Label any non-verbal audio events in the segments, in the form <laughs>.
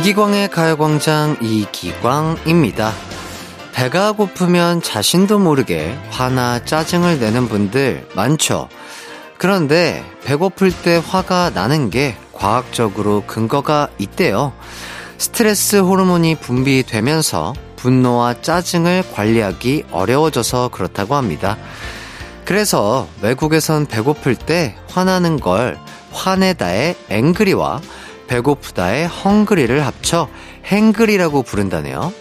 이기광의 가요광장 이기광입니다. 배가 고프면 자신도 모르게 화나 짜증을 내는 분들 많죠. 그런데 배고플 때 화가 나는 게 과학적으로 근거가 있대요. 스트레스 호르몬이 분비되면서 분노와 짜증을 관리하기 어려워져서 그렇다고 합니다. 그래서 외국에선 배고플 때 화나는 걸 화내다의 앵그리와 배고프다의 헝그리를 합쳐 행그리라고 부른다네요.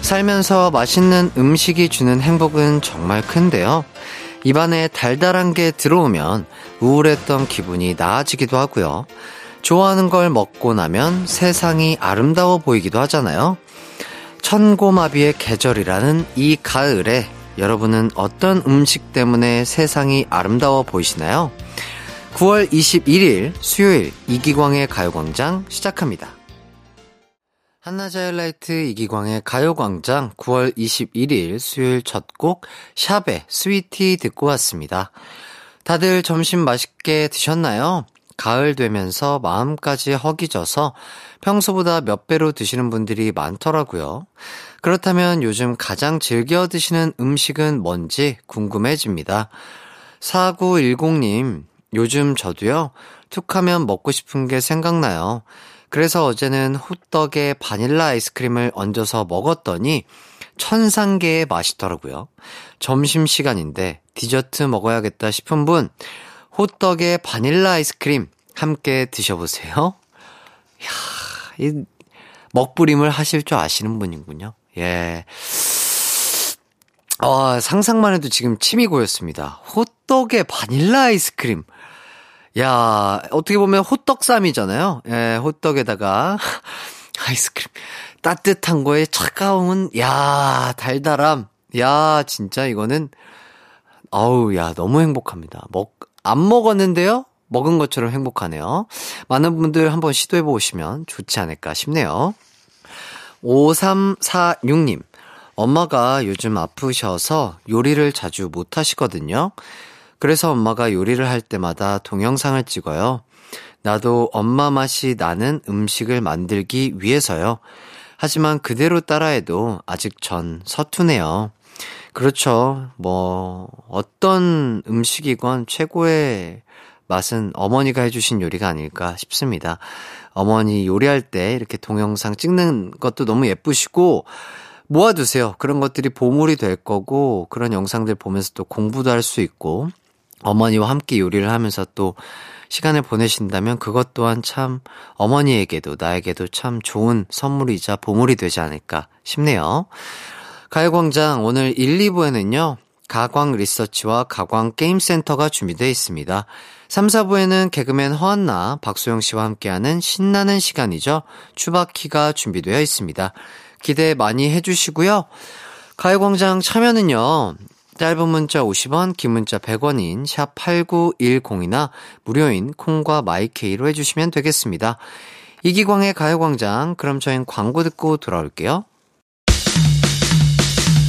살면서 맛있는 음식이 주는 행복은 정말 큰데요. 입안에 달달한 게 들어오면 우울했던 기분이 나아지기도 하고요. 좋아하는 걸 먹고 나면 세상이 아름다워 보이기도 하잖아요. 천고마비의 계절이라는 이 가을에 여러분은 어떤 음식 때문에 세상이 아름다워 보이시나요? 9월 21일 수요일 이기광의 가요광장 시작합니다. 한나자일라이트 이기광의 가요광장 9월 21일 수요일 첫 곡 샵의 스위티 듣고 왔습니다. 다들 점심 맛있게 드셨나요? 가을 되면서 마음까지 허기져서 평소보다 몇 배로 드시는 분들이 많더라고요. 그렇다면 요즘 가장 즐겨 드시는 음식은 뭔지 궁금해집니다. 4910님, 요즘 저도요, 툭 하면 먹고 싶은 게 생각나요. 그래서 어제는 호떡에 바닐라 아이스크림을 얹어서 먹었더니 천상계의 맛이더라고요. 점심시간인데 디저트 먹어야겠다 싶은 분, 호떡에 바닐라 아이스크림 함께 드셔보세요. 이야, 이 먹부림을 하실 줄 아시는 분이군요. 예. 아, 상상만 해도 지금 침이 고였습니다. 호떡에 바닐라 아이스크림. 야, 어떻게 보면 호떡쌈이잖아요. 예, 호떡에다가 <laughs> 아이스크림. 따뜻한 거에 차가운, 야, 달달함. 야, 진짜 이거는, 어우, 야, 너무 행복합니다. 먹, 안 먹었는데요? 먹은 것처럼 행복하네요. 많은 분들 한번 시도해 보시면 좋지 않을까 싶네요. 5346님. 엄마가 요즘 아프셔서 요리를 자주 못 하시거든요. 그래서 엄마가 요리를 할 때마다 동영상을 찍어요. 나도 엄마 맛이 나는 음식을 만들기 위해서요. 하지만 그대로 따라해도 아직 전 서투네요. 그렇죠. 뭐, 어떤 음식이건 최고의 맛은 어머니가 해주신 요리가 아닐까 싶습니다. 어머니 요리할 때 이렇게 동영상 찍는 것도 너무 예쁘시고, 모아두세요. 그런 것들이 보물이 될 거고, 그런 영상들 보면서 또 공부도 할 수 있고, 어머니와 함께 요리를 하면서 또 시간을 보내신다면 그것 또한 참 어머니에게도 나에게도 참 좋은 선물이자 보물이 되지 않을까 싶네요. 가요광장 오늘 1, 2부에는요, 가광 리서치와 가광 게임센터가 준비되어 있습니다. 3, 4부에는 개그맨 허한나, 박소영 씨와 함께하는 신나는 시간이죠. 추바키가 준비되어 있습니다. 기대 많이 해주시고요. 가요광장 참여는요, 짧은 문자 50원, 긴 문자 100원인 샵 8910이나 무료인 콩과 마이케이로 해주시면 되겠습니다. 이기광의 가요광장, 그럼 저희는 광고 듣고 돌아올게요.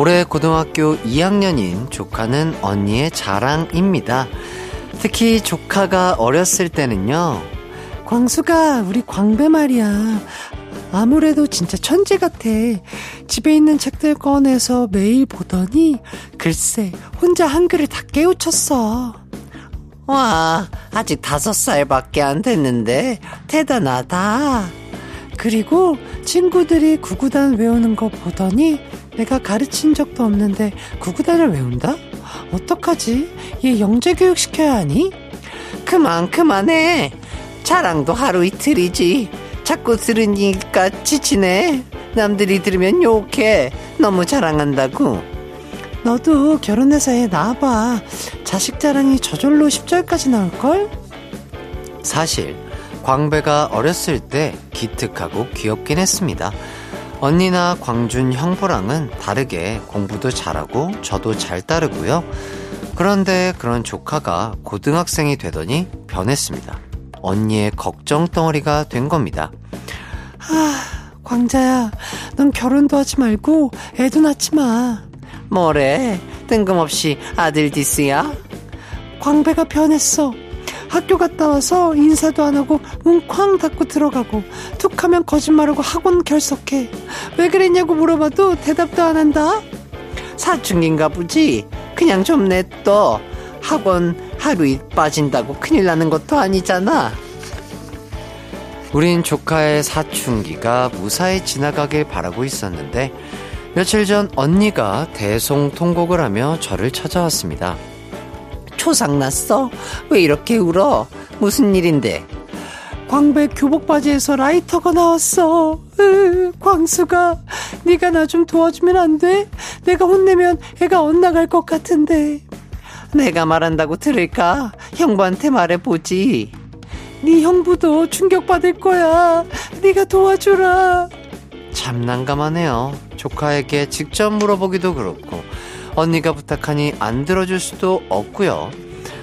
올해 고등학교 2학년인 조카는 언니의 자랑입니다. 특히 조카가 어렸을 때는요. 광수가 우리 광배 말이야. 아무래도 진짜 천재 같아. 집에 있는 책들 꺼내서 매일 보더니 글쎄 혼자 한글을 다 깨우쳤어. 와, 아직 다섯 살밖에 안 됐는데 대단하다. 그리고 친구들이 구구단 외우는 거 보더니 내가 가르친 적도 없는데 구구단을 외운다? 어떡하지? 얘 영재 교육 시켜야 하니? 그만 그만해 자랑도 하루 이틀이지 자꾸 들으니까 지치네 남들이 들으면 욕해 너무 자랑한다고 너도 결혼해서 애 낳아봐 자식 자랑이 저절로 10절까지 나올걸? 사실 광배가 어렸을 때 기특하고 귀엽긴 했습니다. 언니나 광준 형부랑은 다르게 공부도 잘하고 저도 잘 따르고요. 그런데 그런 조카가 고등학생이 되더니 변했습니다. 언니의 걱정 덩어리가 된 겁니다. 아, 광자야, 넌 결혼도 하지 말고 애도 낳지 마. 뭐래? 뜬금없이 아들 디스야? 광배가 변했어. 학교 갔다 와서 인사도 안 하고 문쾅 닫고 들어가고 툭 하면 거짓말하고 학원 결석해. 왜 그랬냐고 물어봐도 대답도 안 한다. 사춘기인가 보지. 그냥 좀 냅둬. 학원 하루에 빠진다고 큰일 나는 것도 아니잖아. 우린 조카의 사춘기가 무사히 지나가길 바라고 있었는데 며칠 전 언니가 대송 통곡을 하며 저를 찾아왔습니다. 초상 났어? 왜 이렇게 울어? 무슨 일인데? 광배 교복 바지에서 라이터가 나왔어. 으, 광수가 네가 나 좀 도와주면 안 돼? 내가 혼내면 애가 엇나갈 것 같은데. 내가 말한다고 들을까? 형부한테 말해보지. 네 형부도 충격받을 거야. 네가 도와주라. 참 난감하네요. 조카에게 직접 물어보기도 그렇고 언니가 부탁하니 안 들어줄 수도 없고요.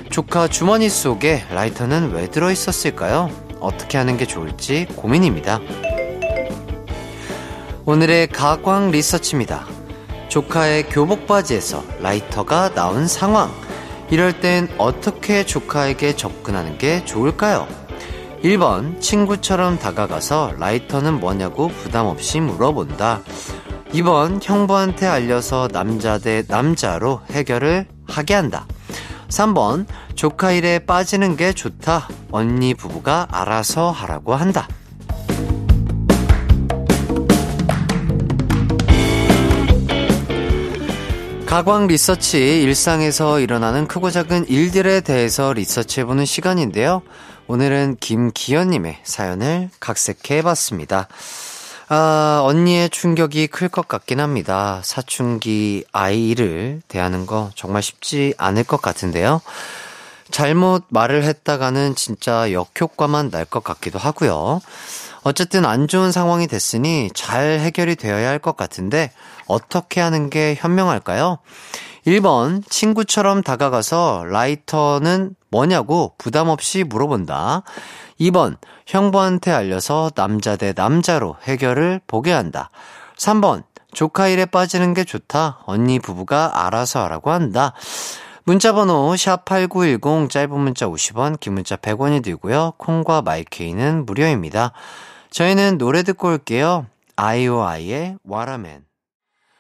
조카 주머니 속에 라이터는 왜 들어 있었을까요? 어떻게 하는 게 좋을지 고민입니다. 오늘의 가광 리서치입니다. 조카의 교복 바지에서 라이터가 나온 상황. 이럴 땐 어떻게 조카에게 접근하는 게 좋을까요? 1번, 친구처럼 다가가서 라이터는 뭐냐고 부담 없이 물어본다. 2번, 형부한테 알려서 남자 대 남자로 해결을 하게 한다. 3번, 조카 일에 빠지는 게 좋다. 언니 부부가 알아서 하라고 한다. 가광 리서치 일상에서 일어나는 크고 작은 일들에 대해서 리서치해보는 시간인데요. 오늘은 김기현님의 사연을 각색해봤습니다. 아, 언니의 충격이 클 것 같긴 합니다. 사춘기 아이를 대하는 거 정말 쉽지 않을 것 같은데요. 잘못 말을 했다가는 진짜 역효과만 날 것 같기도 하고요. 어쨌든 안 좋은 상황이 됐으니 잘 해결이 되어야 할 것 같은데 어떻게 하는 게 현명할까요? 1번, 친구처럼 다가가서 라이터는 뭐냐고 부담 없이 물어본다. 2번, 형부한테 알려서 남자 대 남자로 해결을 보게 한다. 3번, 조카 일에 빠지는 게 좋다. 언니 부부가 알아서 하라고 한다. 문자번호 샵8910 짧은 문자 50원, 긴 문자 100원이 들고요. 콩과 마이케이는 무료입니다. 저희는 노래 듣고 올게요. 아이오아이의 와라맨.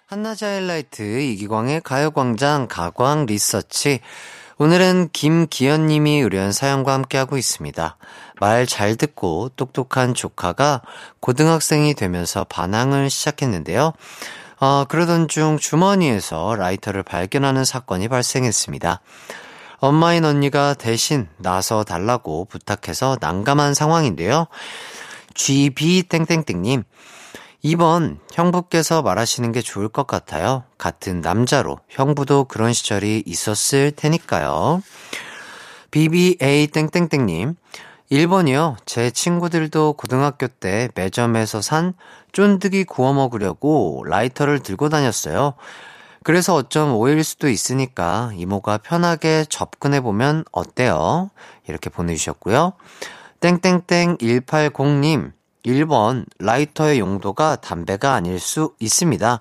한낮의 하이라이트 이기광의 가요광장 가광 리서치. 오늘은 김기현님이 의뢰한 사연과 함께하고 있습니다. 말 잘 듣고 똑똑한 조카가 고등학생이 되면서 반항을 시작했는데요. 어, 그러던 중 주머니에서 라이터를 발견하는 사건이 발생했습니다. 엄마인 언니가 대신 나서 달라고 부탁해서 난감한 상황인데요. GB 땡땡땡님, 2번 형부께서 말하시는 게 좋을 것 같아요. 같은 남자로 형부도 그런 시절이 있었을 테니까요. BBA 땡땡땡님 1번이요. 제 친구들도 고등학교 때 매점에서 산 쫀득이 구워 먹으려고 라이터를 들고 다녔어요. 그래서 어쩜 오해일 수도 있으니까 이모가 편하게 접근해보면 어때요? 이렇게 보내주셨고요. 땡땡땡 180님 1번, 라이터의 용도가 담배가 아닐 수 있습니다.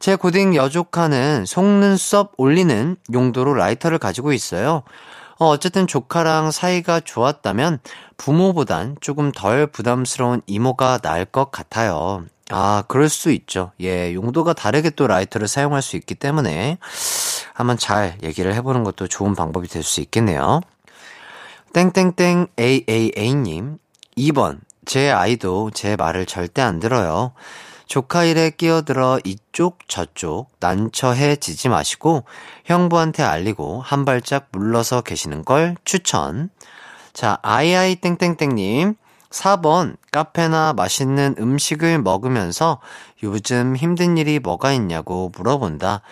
제 고딩 여조카는 속눈썹 올리는 용도로 라이터를 가지고 있어요. 어, 어쨌든 조카랑 사이가 좋았다면 부모보단 조금 덜 부담스러운 이모가 나을 것 같아요. 아, 그럴 수 있죠. 예, 용도가 다르게 또 라이터를 사용할 수 있기 때문에 한번 잘 얘기를 해보는 것도 좋은 방법이 될 수 있겠네요. 땡땡땡 AAA님, 2번, 제 아이도 제 말을 절대 안 들어요. 조카 일에 끼어들어 이쪽 저쪽 난처해지지 마시고 형부한테 알리고 한 발짝 물러서 계시는 걸 추천. 자, 아이아이 땡땡땡님. 4번, 카페나 맛있는 음식을 먹으면서 요즘 힘든 일이 뭐가 있냐고 물어본다.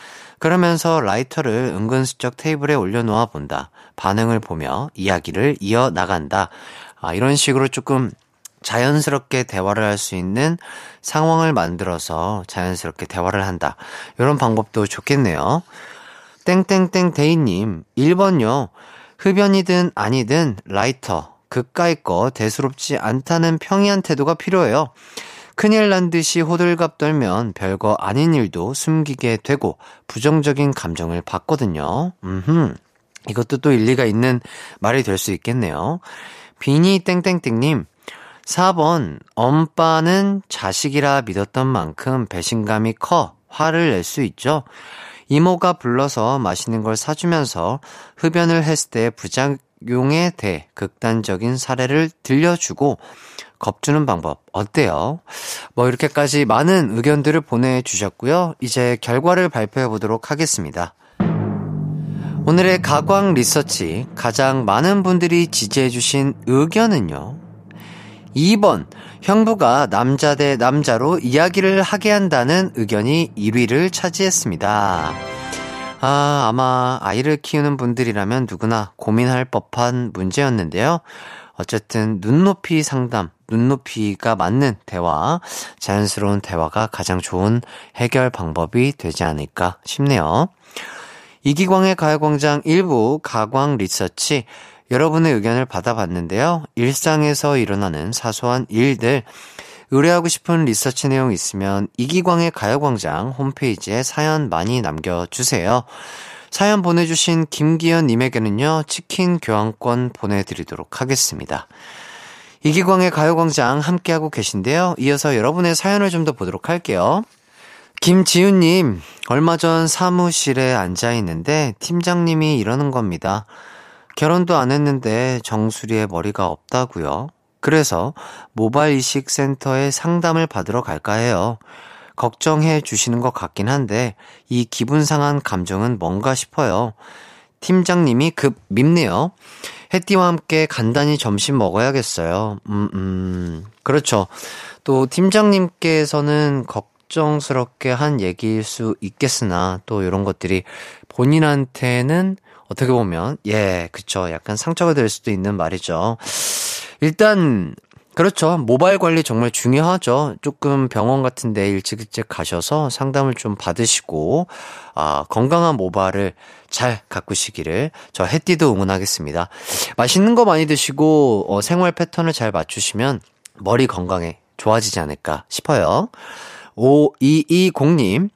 그러면서 라이터를 은근슬쩍 테이블에 올려놓아 본다. 반응을 보며 이야기를 이어 나간다. 아, 이런 식으로 조금 자연스럽게 대화를 할 수 있는 상황을 만들어서 자연스럽게 대화를 한다. 이런 방법도 좋겠네요. 땡땡땡 데이님, 1번요. 흡연이든 아니든 라이터, 그까이 거 대수롭지 않다는 평이한 태도가 필요해요. 큰일 난 듯이 호들갑 떨면 별거 아닌 일도 숨기게 되고 부정적인 감정을 받거든요. 음흠. 이것도 또 일리가 있는 말이 될 수 있겠네요. 비니 땡땡땡님, 4번, 엄빠는 자식이라 믿었던 만큼 배신감이 커 화를 낼 수 있죠. 이모가 불러서 맛있는 걸 사주면서 흡연을 했을 때 부작용에 대해 극단적인 사례를 들려주고 겁주는 방법 어때요? 뭐 이렇게까지 많은 의견들을 보내주셨고요. 이제 결과를 발표해 보도록 하겠습니다. 오늘의 가광 리서치 가장 많은 분들이 지지해 주신 의견은요. 2번, 형부가 남자 대 남자로 이야기를 하게 한다는 의견이 1위를 차지했습니다. 아, 아마 아이를 키우는 분들이라면 누구나 고민할 법한 문제였는데요. 어쨌든 눈높이 상담, 눈높이가 맞는 대화, 자연스러운 대화가 가장 좋은 해결 방법이 되지 않을까 싶네요. 이기광의 가요광장 1부 가광 리서치 여러분의 의견을 받아봤는데요. 일상에서 일어나는 사소한 일들, 의뢰하고 싶은 리서치 내용 있으면 이기광의 가요광장 홈페이지에 사연 많이 남겨주세요. 사연 보내주신 김기현님에게는요, 치킨 교환권 보내드리도록 하겠습니다. 이기광의 가요광장 함께하고 계신데요. 이어서 여러분의 사연을 좀 더 보도록 할게요. 김지훈님, 얼마 전 사무실에 앉아 있는데 팀장님이 이러는 겁니다. 결혼도 안 했는데 정수리에 머리가 없다고요. 그래서 모바일 이식 센터에 상담을 받으러 갈까 해요. 걱정해 주시는 것 같긴 한데 이 기분 상한 감정은 뭔가 싶어요. 팀장님이 급 밉네요. 해띠와 함께 간단히 점심 먹어야겠어요. 음, 음. 그렇죠. 또 팀장님께서는 걱정스럽게 한 얘기일 수 있겠으나 또 이런 것들이 본인한테는 어떻게 보면, 예, 그쵸. 약간 상처가 될 수도 있는 말이죠. 일단, 그렇죠. 모바일 관리 정말 중요하죠. 조금 병원 같은 데 일찍 일찍 가셔서 상담을 좀 받으시고, 아, 건강한 모발을 잘 가꾸시기를 저 해띠도 응원하겠습니다. 맛있는 거 많이 드시고, 어, 생활 패턴을 잘 맞추시면 머리 건강에 좋아지지 않을까 싶어요. 5220님,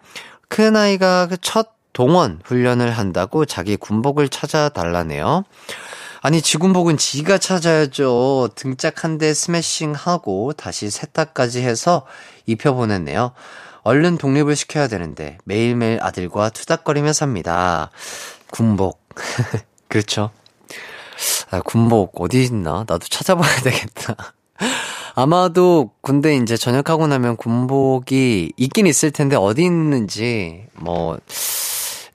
큰아이가 첫 동원 훈련을 한다고 자기 군복을 찾아달라네요. 아니, 지군복은 지가 찾아야죠. 등짝 한대 스매싱하고 다시 세탁까지 해서 입혀보냈네요. 얼른 독립을 시켜야 되는데 매일매일 아들과 투닥거리며 삽니다. 군복. <laughs> 그렇죠. 아, 군복 어디 있나? 나도 찾아봐야 되겠다. 아마도 군대 이제 전역하고 나면 군복이 있긴 있을 텐데 어디 있는지 뭐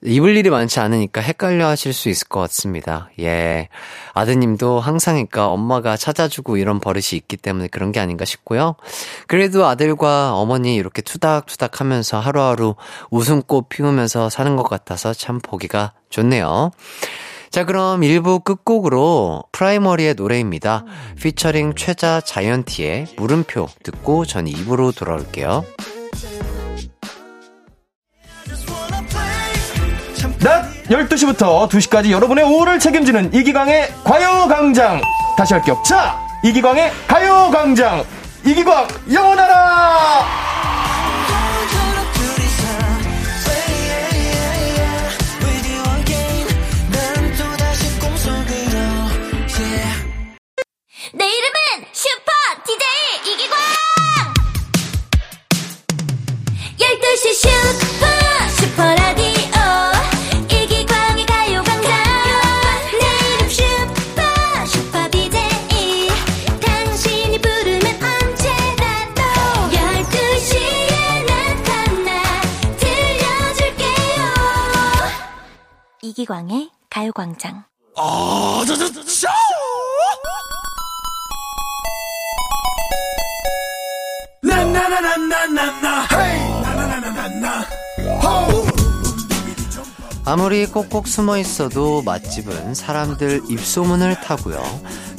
입을 일이 많지 않으니까 헷갈려 하실 수 있을 것 같습니다. 예. 아드님도 항상 그니까 엄마가 찾아주고 이런 버릇이 있기 때문에 그런 게 아닌가 싶고요. 그래도 아들과 어머니 이렇게 투닥투닥 하면서 하루하루 웃음꽃 피우면서 사는 것 같아서 참 보기가 좋네요. 자, 그럼 1부 끝곡으로 프라이머리의 노래입니다. 피처링 최자 자이언티의 물음표 듣고 전 2부로 돌아올게요. 12시부터 2시까지 여러분의 오후를 책임지는 이기광의 과요광장. 다시 할게요. 자, 이기광의 가요광장. 이기광, 영원하라! 내 이름은 슈퍼 DJ 이기광! 12시 슈퍼 이기광의 가요광장. 아무리 꼭꼭 숨어 있어도 맛집은 사람들 입소문을 타고요.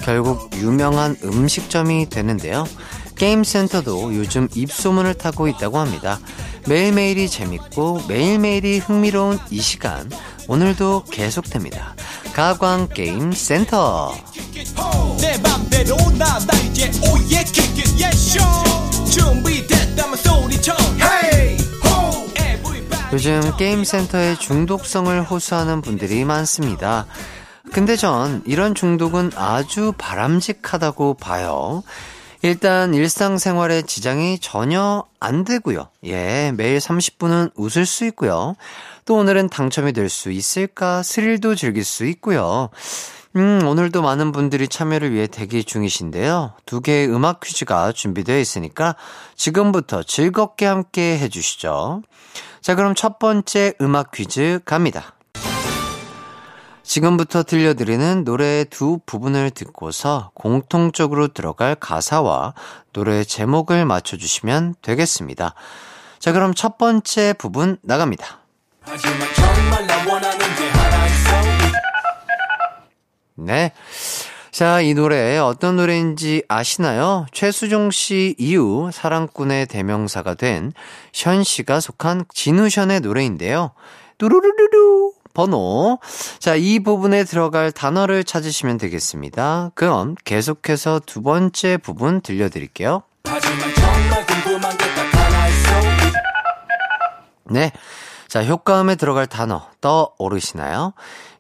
결국 유명한 음식점이 되는데요. 게임센터도 요즘 입소문을 타고 있다고 합니다. 매일매일이 재밌고 매일매일이 흥미로운 이 시간 오늘도 계속됩니다. 가광 게임 센터. 내 맘대로 나다 이제 oh yeah kick it yeah sure 준비됐다면 소리쳐 hey ho everybody 요즘 게임 센터의 중독성을 호소하는 분들이 많습니다. 근데 전 이런 중독은 아주 바람직하다고 봐요. 일단 일상생활에 지장이 전혀 안 되고요. 예, 매일 30분은 웃을 수 있고요. 또 오늘은 당첨이 될 수 있을까 스릴도 즐길 수 있고요. 음, 오늘도 많은 분들이 참여를 위해 대기 중이신데요. 두 개의 음악 퀴즈가 준비되어 있으니까 지금부터 즐겁게 함께 해주시죠. 자, 그럼 첫 번째 음악 퀴즈 갑니다. 지금부터 들려드리는 노래의 두 부분을 듣고서 공통적으로 들어갈 가사와 노래 제목을 맞춰주시면 되겠습니다. 자, 그럼 첫 번째 부분 나갑니다. 네. 자, 이 노래 어떤 노래인지 아시나요? 최수종 씨 이후 사랑꾼의 대명사가 된 션 씨가 속한 진우션의 노래인데요. 뚜루루루루 번호. 자, 이 부분에 들어갈 단어를 찾으시면 되겠습니다. 그럼 계속해서 두 번째 부분 들려드릴게요. 네. 자, 효과음에 들어갈 단어 떠오르시나요?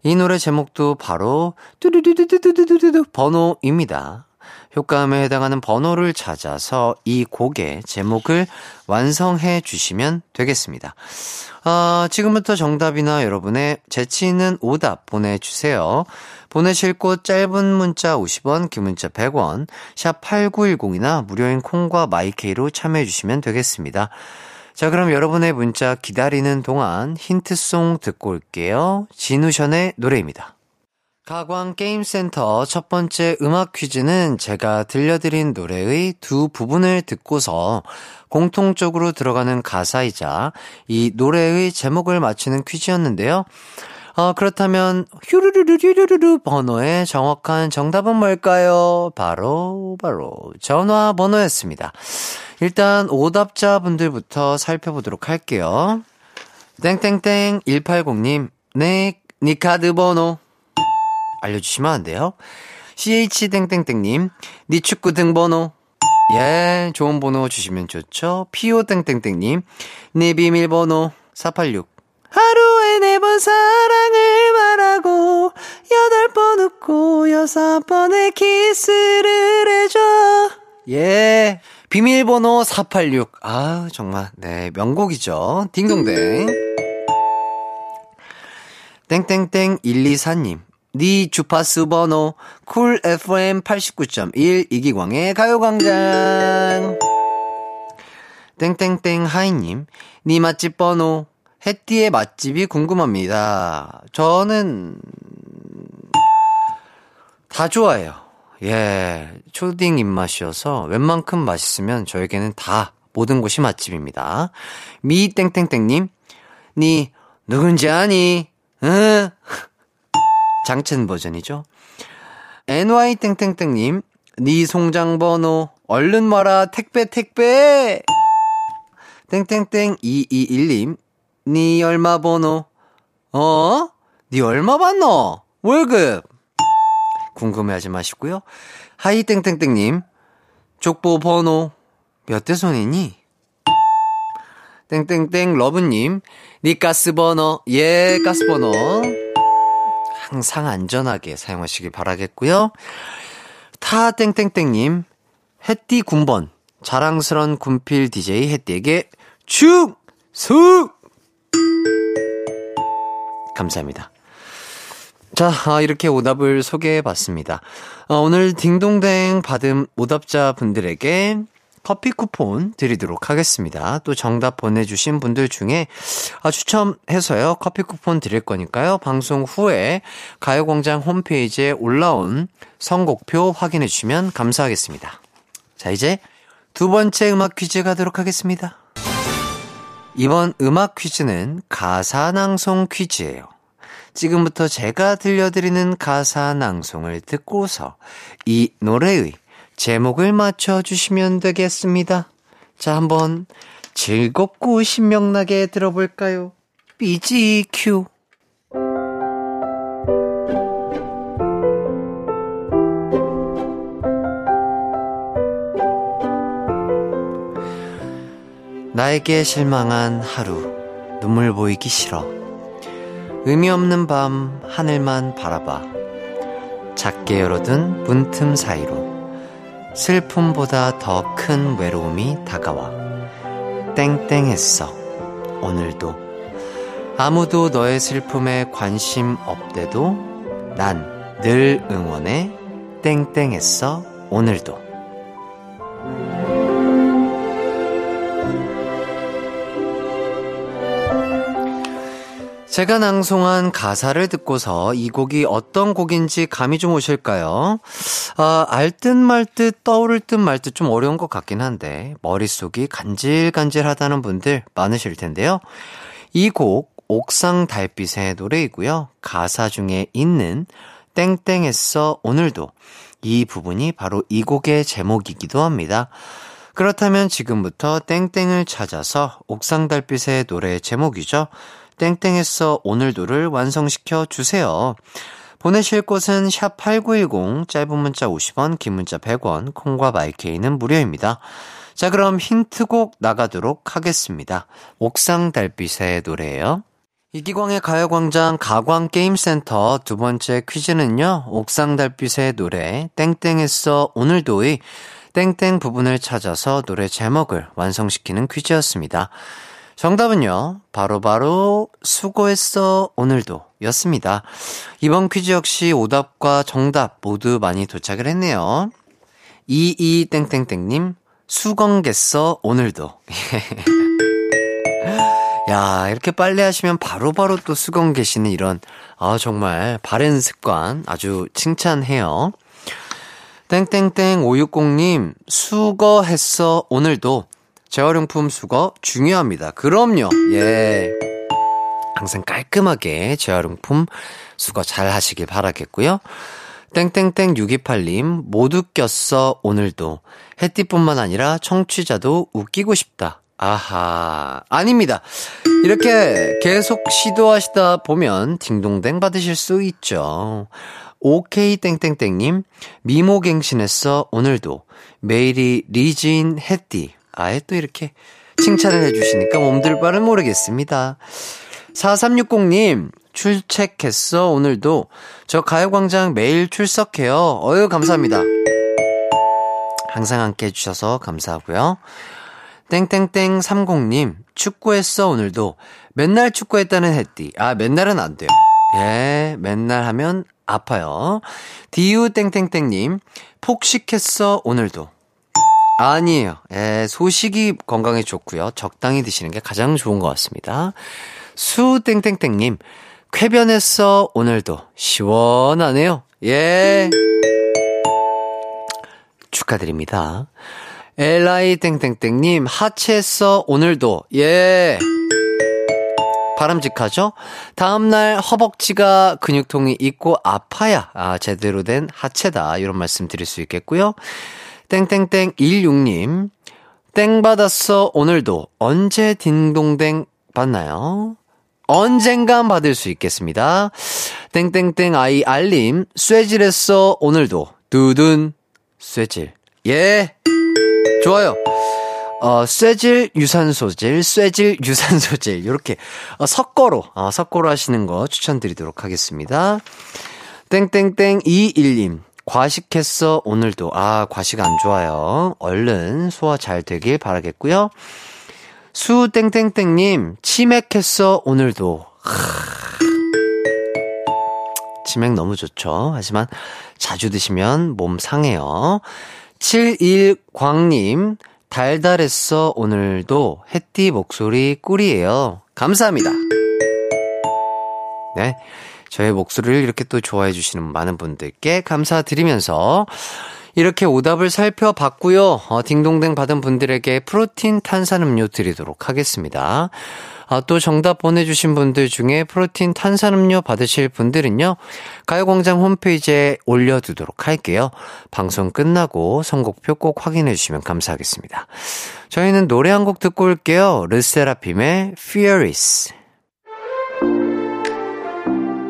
이 노래 제목도 바로 뚜두두두두두두두 번호입니다. 효과음에 해당하는 번호를 찾아서 이 곡의 제목을 완성해 주시면 되겠습니다. 아, 지금부터 정답이나 여러분의 재치 있는 오답 보내주세요. 보내실 곳 짧은 문자 50원, 긴 문자 100원, 샵 8910이나 무료인 콩과 마이케이로 참여해 주시면 되겠습니다. 자, 그럼 여러분의 문자 기다리는 동안 힌트송 듣고 올게요. 진우션의 노래입니다. 가광 게임센터 첫 번째 음악 퀴즈는 제가 들려드린 노래의 두 부분을 듣고서 공통적으로 들어가는 가사이자 이 노래의 제목을 맞히는 퀴즈였는데요. 어, 그렇다면 휴르르르르르르 번호의 정확한 정답은 뭘까요? 바로 바로 전화 번호였습니다. 일단 오답자 분들부터 살펴보도록 할게요. 땡땡땡 180님, 네, 니 카드 번호 알려주시면 안 돼요? CH땡땡땡님, 니 축구 등번호. 예, 좋은 번호 주시면 좋죠. PO땡땡땡님, 니 비밀번호 486. 하루에 네 번 사랑을 말하고, 여덟 번 웃고, 여섯 번의 키스를 해줘. 예, 비밀번호 486. 아, 정말, 네, 명곡이죠. 딩동댕. 땡땡땡 124님. 니 주파수 번호 쿨 FM 89.1 이기광의 가요광장 땡땡땡 하이님 니 맛집 번호 해띠의 맛집이 궁금합니다 저는 다 좋아해요 예 초딩 입맛이어서 웬만큼 맛있으면 저에게는 다 모든 곳이 맛집입니다 미 땡땡땡님 니 누군지 아니 응 <laughs> 장첸 버전이죠. NY땡땡땡님, 니 송장 번호, 얼른 와라, 택배, 택배! 땡땡땡 221님, 니 얼마 번호, 어? 니 얼마 받노? 월급! 궁금해하지 마시고요. 하이 땡땡땡님, 족보 번호, 몇 대 손이니? 땡땡땡 러브님, 니 가스 번호, 예, 가스 번호. 항상 안전하게 사용하시길 바라겠고요. 타 땡땡땡님, 햇띠 군번, 자랑스런 군필 DJ 햇띠에게 충수! 감사합니다. 자, 아, 이렇게 오답을 소개해 봤습니다. 어, 오늘 딩동댕 받은 오답자 분들에게 커피 쿠폰 드리도록 하겠습니다. 또 정답 보내주신 분들 중에 아, 추첨해서요. 커피 쿠폰 드릴 거니까요. 방송 후에 가요광장 홈페이지에 올라온 선곡표 확인해 주시면 감사하겠습니다. 자, 이제 두 번째 음악 퀴즈 가도록 하겠습니다. 이번 음악 퀴즈는 가사 낭송 퀴즈예요. 지금부터 제가 들려드리는 가사 낭송을 듣고서 이 노래의 제목을 맞춰주시면 되겠습니다. 자, 한번 즐겁고 신명나게 들어볼까요? BGQ. 나에게 실망한 하루, 눈물 보이기 싫어. 의미 없는 밤, 하늘만 바라봐. 작게 열어둔 문틈 사이로 슬픔보다 더 큰 외로움이 다가와. 땡땡했어. 오늘도. 아무도 너의 슬픔에 관심 없대도 난 늘 응원해. 땡땡했어. 오늘도. 제가 낭송한 가사를 듣고서 이 곡이 어떤 곡인지 감이 좀 오실까요? 아, 알듯 말듯 떠오를 듯 말 듯 좀 어려운 것 같긴 한데 머릿속이 간질간질하다는 분들 많으실 텐데요. 이 곡 옥상 달빛의 노래이고요. 가사 중에 있는 땡땡했어 오늘도 이 부분이 바로 이 곡의 제목이기도 합니다. 그렇다면 지금부터 땡땡을 찾아서 옥상 달빛의 노래의 제목이죠. 땡땡했어 오늘도를 완성시켜 주세요. 보내실 곳은 샵 8910, 짧은 문자 50원, 긴 문자 100원, 콩과 마이케이는 무료입니다. 자, 그럼 힌트곡 나가도록 하겠습니다. 옥상 달빛의 노래예요. 이기광의 가요광장 가광게임센터 두 번째 퀴즈는요, 옥상 달빛의 노래, 땡땡했어 오늘도의 땡땡 부분을 찾아서 노래 제목을 완성시키는 퀴즈였습니다. 정답은요, 바로바로 바로 수고했어, 오늘도 였습니다. 이번 퀴즈 역시 오답과 정답 모두 많이 도착을 했네요. 22땡땡땡님, 수건겠어, 오늘도. <laughs> 야, 이렇게 빨리 하시면 바로바로 바로 또 수건 계시는 이런, 아, 정말 바른 습관 아주 칭찬해요. 땡땡땡 560님, 수거했어, 오늘도. 재활용품 수거 중요합니다. 그럼요. 예. 항상 깔끔하게 재활용품 수거 잘 하시길 바라겠고요. 땡땡땡 628님, 못 웃겼어, 오늘도. 해띠뿐만 아니라 청취자도 웃기고 싶다. 아하. 아닙니다. 이렇게 계속 시도하시다 보면 딩동댕 받으실 수 있죠. 오케이 땡땡땡님, 미모갱신했어, 오늘도. 메일이 리진 해띠. 아예 또 이렇게 칭찬을 해주시니까 몸둘 바를 모르겠습니다. 4360님, 출첵했어, 오늘도. 저 가요광장 매일 출석해요. 어유, 감사합니다. 항상 함께 해주셔서 감사하고요. 땡땡땡 30님, 축구했어, 오늘도. 맨날 축구했다는 햇띠. 아, 맨날은 안 돼요. 예, 맨날 하면 아파요. 디유 땡땡땡님, 폭식했어, 오늘도. 아니에요. 예, 소식이 건강에 좋고요. 적당히 드시는 게 가장 좋은 것 같습니다. 수땡땡땡님, 쾌변했어, 오늘도. 시원하네요. 예. 축하드립니다. 엘라이 땡땡땡님, 하체했어, 오늘도. 예. 바람직하죠? 다음날 허벅지가 근육통이 있고 아파야, 아, 제대로 된 하체다. 이런 말씀 드릴 수 있겠고요. 땡땡땡 16님. 땡 받았어, 오늘도. 언제 딩동댕 받나요? 언젠간 받을 수 있겠습니다. 땡땡땡 아이 알림. 쇠질했어, 오늘도. 두둔. 쇠질. 예. 좋아요. 어, 쇠질, 유산소질, 쇠질, 유산소질. 이렇게 어, 섞어로, 어, 섞어로 하시는 거 추천드리도록 하겠습니다. 땡땡땡 21님. 과식했어, 오늘도. 아, 과식 안 좋아요. 얼른 소화 잘 되길 바라겠고요. 수땡땡땡님, 치맥했어, 오늘도. 치맥 너무 좋죠. 하지만 자주 드시면 몸 상해요. 71광님, 달달했어 오늘도 햇띠 목소리 꿀이에요. 감사합니다. 네. 저의 목소리를 이렇게 또 좋아해 주시는 많은 분들께 감사드리면서 이렇게 오답을 살펴봤고요. 어, 딩동댕 받은 분들에게 프로틴 탄산음료 드리도록 하겠습니다. 아, 또 정답 보내주신 분들 중에 프로틴 탄산음료 받으실 분들은요, 가요광장 홈페이지에 올려두도록 할게요. 방송 끝나고 선곡표 꼭 확인해 주시면 감사하겠습니다. 저희는 노래 한 곡 듣고 올게요. 르세라핌의 Furious.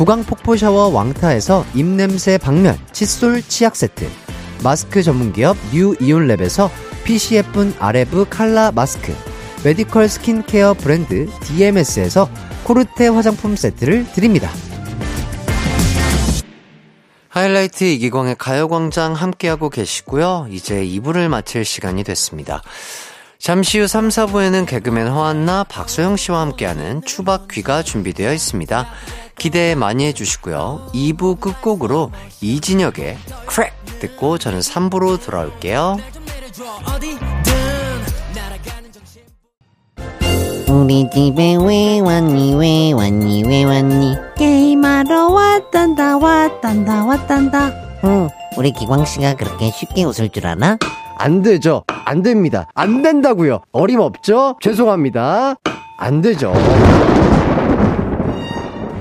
구강 폭포 샤워 왕타에서 입냄새 박멸 칫솔 치약 세트, 마스크 전문 기업 뉴 이온랩에서 PCF 아레브 칼라 마스크, medical 스킨케어 브랜드 DMS에서 코르테 화장품 세트를 드립니다. 하이라이트 이기광의 가요광장 함께하고 계시고요. 이제 2부를 마칠 시간이 됐습니다. 잠시 후 3, 4부에는 개그맨 허한나, 박소영 씨와 함께하는 추박 귀가 준비되어 있습니다. 기대 많이 해주시고요. 2부 끝곡으로 이진혁의 Crack 듣고 저는 3부로 돌아올게요. 우리 집에 왜 왔니 왜 왔니 왜 왔니 게임하러 왔단다 왔단다 왔단다 응 우리 기광씨가 그렇게 쉽게 웃을 줄 아나? 안 되죠. 안 됩니다. 안 된다고요. 어림없죠? 죄송합니다. 안 되죠.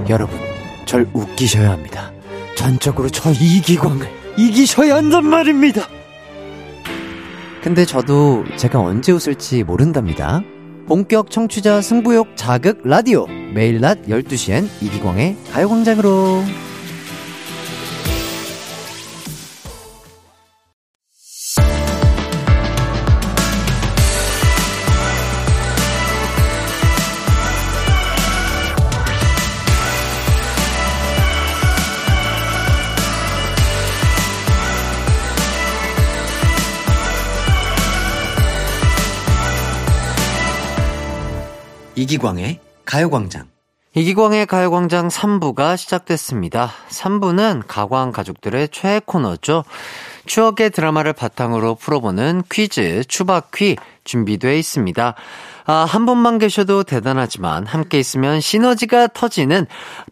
여러분, 절 웃기셔야 합니다. 전적으로 저 이기광을 이기셔야 한단 말입니다. 근데 저도 제가 언제 웃을지 모른답니다. 본격 청취자 승부욕 자극 라디오. 매일 낮 12시엔 이기광의 가요광장으로. 이기광의 가요광장. 이기광의 가요광장 3부가 시작됐습니다. 3부는 가광 가족들의 최애 코너죠. 추억의 드라마를 바탕으로 풀어보는 퀴즈, 추바퀴 준비되어 있습니다. 아, 한 분만 계셔도 대단하지만 함께 있으면 시너지가 터지는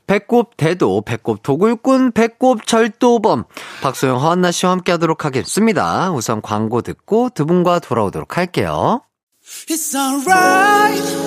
배꼽 대도, 배꼽 도굴꾼, 배꼽 절도범. 박소영, 허한나 씨와 함께 하도록 하겠습니다. 우선 광고 듣고 두 분과 돌아오도록 할게요. It's alright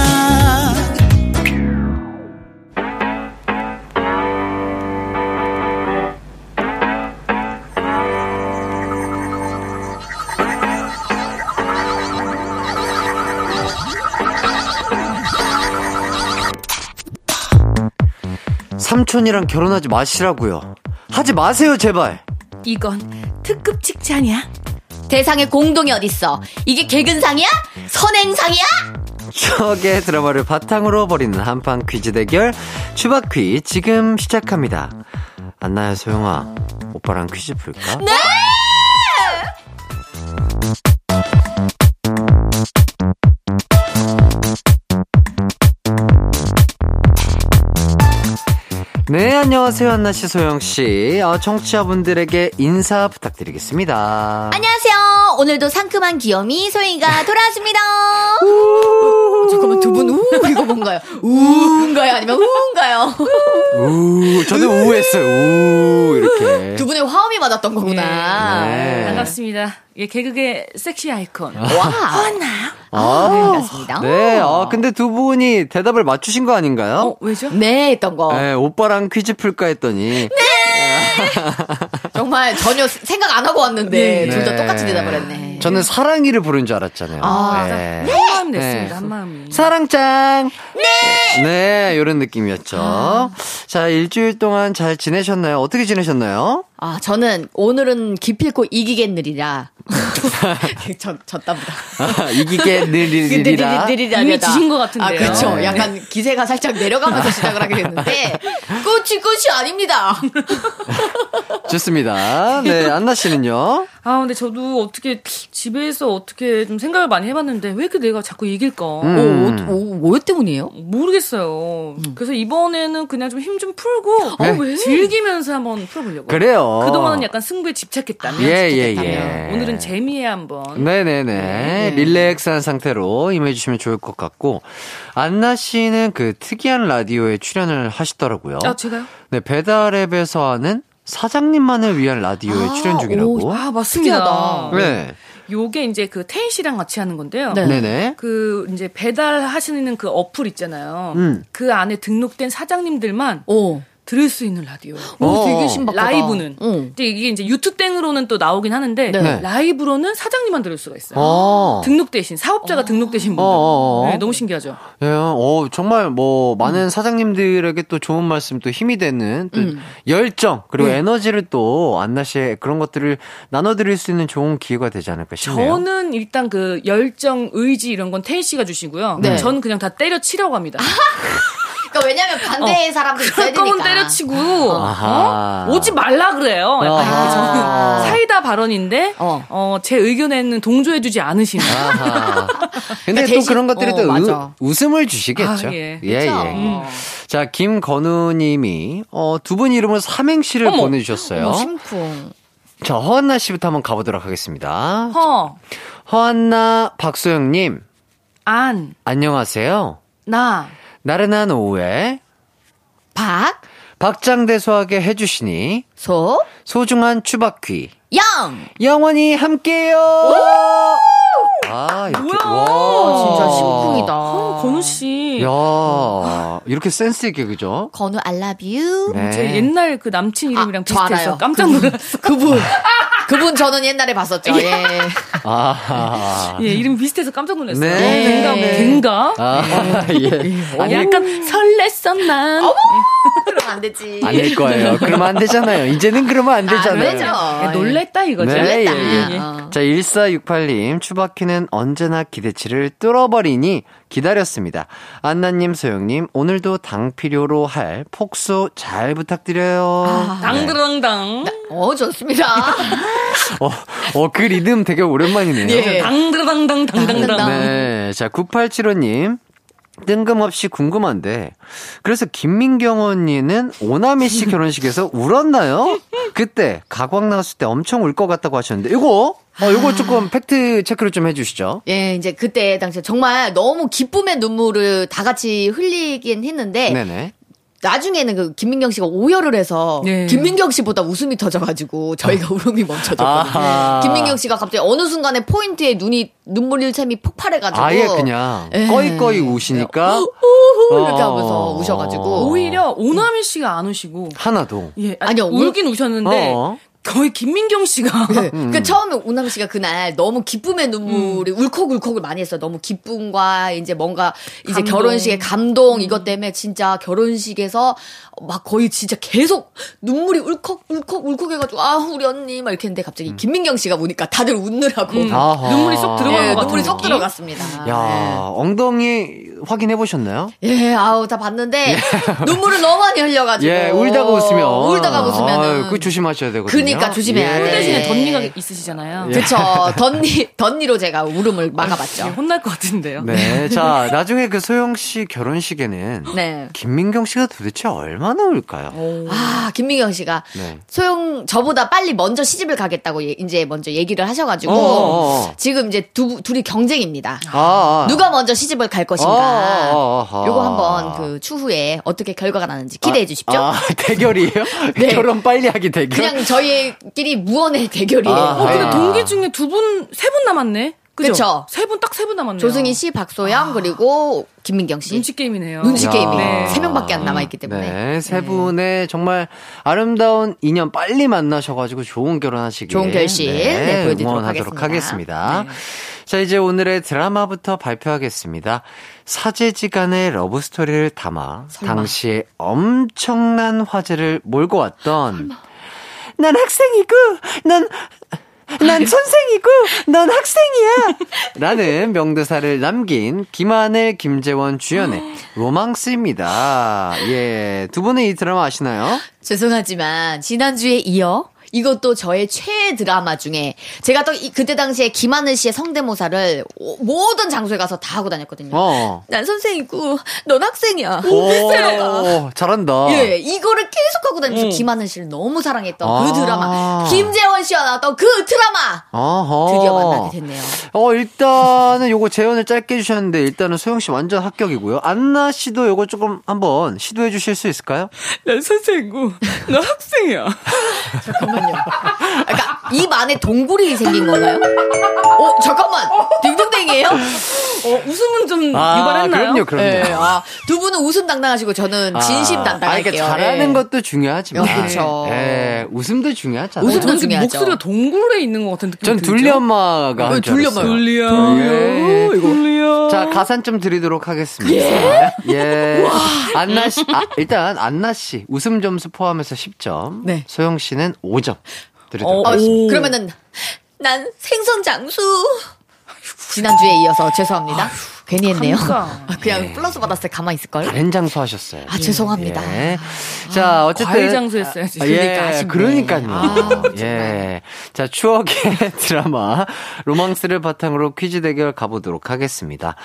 삼촌이랑 결혼하지 마시라고요. 하지 마세요, 제발. 이건 특급 칭찬이야? 대상의 공동이 어딨어? 이게 개근상이야? 선행상이야? 추억의 드라마를 바탕으로 벌이는 한판 퀴즈 대결 추바퀴 지금 시작합니다. 안나야, 소영아. 오빠랑 퀴즈 풀까? 네! 네, 안녕하세요, 한나 씨, 소영 씨. 어, 청취자분들에게 인사 부탁드리겠습니다. 안녕하세요. 오늘도 상큼한 귀요미 소영이가 돌아왔습니다. 잠깐만 두 분 우 이거 뭔 가요? 우인가요? 아니면 우인가요? 우, 저는 우했어요, 우, 이렇게. 두 분의 화음이 맞았던 거구나. 네. 반갑습니다. 예, 개그의 섹시 아이콘. 와. 아, 반갑습니다. 네, 아, 근데 두 분이 대답을 맞추신 거 아닌가요? 어, 왜죠? 네, 했던 거. 네, 오빠랑 퀴즈 풀까 했더니. <laughs> 정말 전혀 생각 안 하고 왔는데 네. 둘다 똑같이 대답을 했네. 저는 사랑이를 부른 줄 알았잖아요. 아, 네. 한마음 네. 냈습니다, 한마음이. 사랑짱! 네! 네, 요런 느낌이었죠. 자, 일주일 동안 잘 지내셨나요? 어떻게 지내셨나요? 아, 저는 오늘은 기필코 이기겠느리라. <laughs> 저, 졌답니다. <laughs> 이기겠느리라. 이미 지신 것 같은데요. 아, 그렇죠. 네. 약간 기세가 살짝 내려가면서 시작을 하게 됐는데 끝이 끝이 아닙니다. <laughs> 좋습니다. 네, 안나 씨는요? 아, 근데 저도 어떻게, 집에서 어떻게 좀 생각을 많이 해봤는데, 왜 이렇게 내가 자꾸 이길까? 음. 오, 오, 뭐 때문이에요? 모르겠어요. 그래서 이번에는 그냥 좀 힘 좀 풀고, 네. 어, 왜? 즐기면서 한번 풀어보려고. 그래요. 그동안은 약간 승부에 집착했다면, 예, 예, 집착했다면 예. 오늘은 재미에 한번. 네네 네. 릴렉스한 상태로 임해주시면 좋을 것 같고, 안나 씨는 그 특이한 라디오에 출연을 하시더라고요. 아, 제가요? 네, 배달앱에서 하는 사장님만을 위한 라디오에 아, 출연 중이라고. 오, 아, 맞습니다. 특이하다. 네. 요게 이제 그 태희 씨랑 같이 하는 건데요. 네. 네네. 그 이제 배달하시는 그 어플 있잖아요. 음. 그 안에 등록된 사장님들만 오. 들을 수 있는 라디오. 오, 어. 되게 신박하다. 라이브는. 응. 근데 이게 이제 유튜브 땡으로는 또 나오긴 하는데 네. 라이브로는 사장님만 들을 수가 있어요. 어. 등록되신 사업자가 등록되신 분들. 어, 어, 어. 네, 너무 신기하죠. 예, 어, 정말 뭐, 음. 많은 사장님들에게 또 좋은 말씀, 또 힘이 되는, 또 음. 열정, 그리고 네. 에너지를 또, 안나 씨의 그런 것들을 나눠드릴 수 있는 좋은 기회가 되지 않을까 싶네요. 저는 일단 그 열정, 의지 이런 건 태희 씨가 주시고요. 네. 저는 그냥 다 때려치려고 합니다. <laughs> 그러니까 왜냐면 반대의 사람도 있어야 되니까. 때려치고 아하. 어? 오지 말라 그래요. 약간 아하. 이렇게 저는 사이다 발언인데 어. 어. 제 의견에는 동조해주지 않으시는. 아하. <laughs> 근데 그러니까 또 그런 것들이 어, 또 맞아. 우, 웃음을 주시겠죠. 아, 예. 예? 예. 음. 자, 김건우 님이, 어, 두 분 이름을 삼행시를 어머. 보내주셨어요. 어머, 심쿵. 자, 허한나 씨부터 한번 가보도록 하겠습니다. 허, 허한나 박소영 님, 안, 안녕하세요. 나, 나른한 오후에 박, 박장대소하게 해주시니 소, 소중한 추바퀴 영. 영원히 함께요. 아 이렇게 뭐야? 와 진짜 심쿵이다. 어, 건우 씨. 야 이렇게 센스 있게 그죠? 건우 I love you. 네. 제 옛날 그 남친 이름이랑 아, 저 비슷해서. 깜짝 놀랐어. 그분. <laughs> 그분 저는 옛날에 봤었죠. 예. 아, 예, 이름 비슷해서 깜짝 놀랐어요. 네. 갱가, 갱가? 아 예. 아니 약간 설렜어, 난. 그러면 안 되지. 아닐 거예요. 그러면 안 되잖아요. 이제는 그러면 안 되잖아요. 안 되죠. 예, 놀랬다, 이거죠. 네, 예, 놀랬다. 예. 어. 자, 1468님, 추바키는 언제나 기대치를 뚫어버리니 기다렸습니다. 안나님, 소영님, 오늘도 당 필요로 할 폭소 잘 부탁드려요. 아. 네. 당드랑당. 어, 좋습니다. 어, 어, 그 리듬 되게 오랜만이네요. 예. 당당당. 당당당. 네. 자, 9875님. 뜬금없이 궁금한데, 그래서 김민경 언니는 오나미 씨 결혼식에서 울었나요? 그때 가광 나왔을 때 엄청 울 것 같다고 하셨는데, 이거, 어, 이거 조금 fact check를 좀 해주시죠. 예, 이제 그때 당시에 정말 너무 기쁨의 눈물을 다 같이 흘리긴 했는데 네네. 나중에는 그 김민경 씨가 오열을 해서 네. 김민경 씨보다 웃음이 터져가지고 저희가 울음이 멈춰졌거든요. 아하. 김민경 씨가 갑자기 어느 순간에 포인트에 눈이 눈물 일샘이 폭발해가지고 아예 그냥 예. 꺼이꺼이 우시니까 이렇게 어. 하면서 우셔가지고 오히려 오나미 씨가 안 우시고. 하나도 예, 아니요, 아니요, 울긴 우셨는데, 어. 거의 김민경 씨가. 네. <laughs> 그 처음에 운남 씨가 그날 너무 기쁨의 눈물이 울컥울컥을 많이 했어요. 너무 기쁨과 이제 뭔가 이제 감동. 결혼식의 감동 이것 때문에 진짜 결혼식에서 막 거의 진짜 계속 눈물이 울컥 울컥 울컥 해가지고 아 우리 언니 막 이렇게 했는데 갑자기 김민경 씨가 보니까 다들 웃느라고 음. 아하. 눈물이 쏙 들어간 예, 것 같은 눈물이 쏙? 들어갔습니다. 야, 엉덩이 확인해 보셨나요? 예, 아우 다 봤는데 <laughs> 눈물을 너무 많이 흘려가지고 예, 울다가 웃으면. 울다가 웃으면은 아유, 그거 조심하셔야 되거든요. 그러니까 조심해야 예. 돼. 대신에 덧니가 있으시잖아요. 그쵸 덧니 덧니로 제가 울음을 막아봤죠. 혼날 것 같은데요. 네, 자, 나중에 그 소영 씨 결혼식에는 네. 김민경 씨가 도대체 얼마 나 울까요? 아 김민경 씨가 네. 소영 저보다 빨리 먼저 시집을 가겠다고 예- 이제 먼저 얘기를 하셔가지고 어어어. 지금 이제 두 둘이 경쟁입니다. 아, 아. 누가 먼저 시집을 갈 것인가. 아, 아, 아. 요거 한번 그 추후에 어떻게 결과가 나는지 기대해 주십시오. 아, <laughs> 대결이에요? <laughs> 네. 결혼 빨리 하기 대결? 그냥 저희끼리 무언의 대결이에요. 아, 어, 근데 아. 동기 중에 두 분, 세 분 남았네? 그죠? 그쵸. 세 분, 딱 세 분 남았네요. 조승희 씨, 박소영 그리고 김민경 씨. 눈치 게임이네요. 눈치 야. 게임이 네. 세 명밖에 안 남아 있기 때문에. 네, 세 분의 정말 아름다운 인연 빨리 만나셔가지고 좋은 결혼하시길. 좋은 결실, 네, 보여드리도록 응원하도록 하겠습니다. 하겠습니다. 자, 이제 오늘의 드라마부터 발표하겠습니다. 사제지간의 러브스토리를 담아 당시에 엄청난 화제를 몰고 왔던 난 학생이고, 난, 난 선생이고, 넌 학생이야. <laughs> 라는 명대사를 남긴 김하늘, 김재원 주연의 로망스입니다. 예, 두 분은 이 드라마 아시나요? 죄송하지만 지난주에 이어 이것도 저의 최애 드라마 중에 제가 또 이- 그때 당시에 김하늘 씨의 성대모사를 오- 모든 장소에 가서 다 하고 다녔거든요. 어. 난 선생이고 넌 학생이야. 오, <laughs> 잘한다. 예, 이거를 계속 하고 다니면서 김하늘 씨를 너무 사랑했던 아. 그 드라마. 김재원 씨와 나왔던 그 드라마. 어허. 드디어 만나게 됐네요. 어, 일단은 요거 재연을 짧게 해주셨는데, 일단은 소영 씨 완전 합격이고요. 안나 씨도 요거 조금 한번 시도해 주실 수 있을까요? 난 선생이고, 나 학생이야. <laughs> 잠깐만 요. 그러니까 입 안에 동굴이 생긴 건가요? 어, 잠깐만. 딩동댕이에요? 어, 웃음은 좀 아, 유발했나요? 그럼요, 그럼요. 네, 아, 두 분은 웃음 당당하시고 저는 진심 아, 당당할게요. 아, 그러니까 잘하는 예. 것도 중요하지만. 어, 그쵸. 예, 웃음도 중요하잖아요. 웃음도 저는 지금 중요하죠. 목소리가 동굴에 있는 것 같은 느낌이 전? 둘리 엄마가 어, 한줄 둘리. 엄마요. 둘리야. 예. 둘리야. 자, 가산 좀 드리도록 하겠습니다. 예. 안나 씨, 아, 일단 안나 씨 웃음 점수 포함해서 10점. 네. 소영 씨는 5점 드리도록 어, 어. 오. 그러면은 난 생선 장수. 지난주에 이어서 죄송합니다. 괜히 했네요. 감사. <laughs> 그냥 플러스 받았을 때 가만히 있을걸? 다른 장소 하셨어요. 아, 죄송합니다. 예. 자, 어쨌든. 과일 장수 했어야지. 아, 그러니까 예. 그러니까요. 아, <laughs> 예. 자, 추억의 <laughs> 드라마, 로망스를 바탕으로 퀴즈 대결 가보도록 하겠습니다.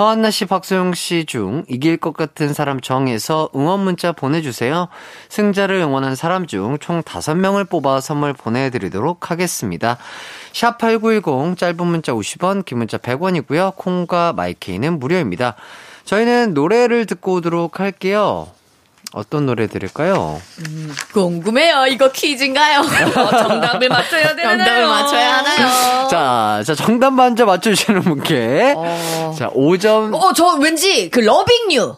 허한나 씨, 박소영 씨 중 이길 것 같은 사람 정해서 응원 문자 보내주세요. 승자를 응원한 사람 중 총 5명을 뽑아 선물 보내드리도록 하겠습니다. 샵8910 짧은 문자 50원, 긴 문자 100원이고요. 콩과 마이케이는 무료입니다. 저희는 노래를 듣고 오도록 할게요. 어떤 노래 들을까요? 궁금해요. 이거 퀴즈인가요? 어, <laughs> 정답을 맞춰야 되나요? 정답을 맞춰야 하나요? <laughs> 자, 자, 정답 먼저 맞춰주시는 분께. 어. 자, 5점. 어, 저 왠지 그 Loving You.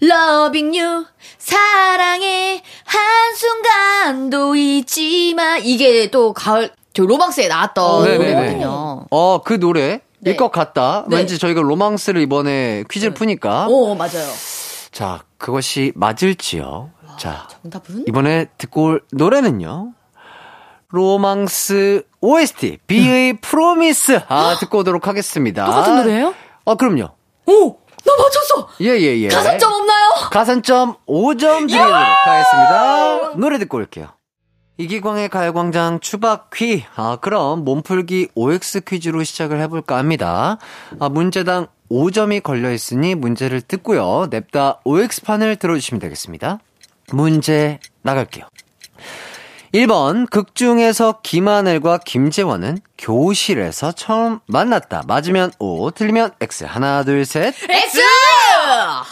Loving You. 사랑의 한순간도 잊지마. 이게 또 가을, 저 로망스에 나왔던 네네네. 노래거든요. 어, 그 노래. 네. 일것 같다. 네. 왠지 저희가 로망스를 이번에 퀴즈를 푸니까. 오, 맞아요. 자, 그것이 맞을지요. 자, 정답은? 이번에 듣고 올 노래는요. 로망스 OST, B의 프로미스. 아, 듣고 오도록 하겠습니다. 똑같은 노래예요? 아, 그럼요. 오! 나 맞췄어! 예, 예, 예. 가산점 없나요? 가산점 5점 드리도록 하겠습니다. 노래 듣고 올게요. 이기광의 가요광장 추박퀴. 아, 그럼 몸풀기 OX 퀴즈로 시작을 해볼까 합니다. 아, 문제당 5점이 걸려 있으니 문제를 듣고요. 냅다 OX판을 들어주시면 되겠습니다. 문제 나갈게요. 1번, 극 중에서 김하늘과 김재원은 교실에서 처음 만났다. 맞으면 O, 틀리면 X. 하나, 둘, 셋. X!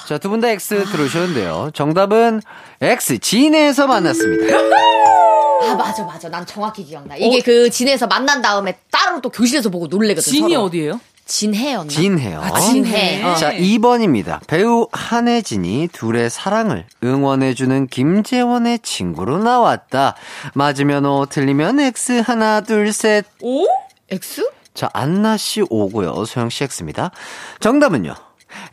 자, 두 분 다 X 들어오셨는데요. 정답은 X, 진에서 만났습니다. 아, 맞아, 맞아. 난 정확히 기억나. 이게 그 진에서 만난 다음에 따로 또 교실에서 보고 놀래거든. 진이 서로. 어디예요? 진해였나? 진해요. 아, 진해. 어. 자, 2번입니다. 배우 한혜진이 둘의 사랑을 응원해주는 김재원의 친구로 나왔다. 맞으면 O, 틀리면 X, 하나, 둘, 셋. 오? X? 자, 안나씨 O고요. 소영씨 X입니다. 정답은요.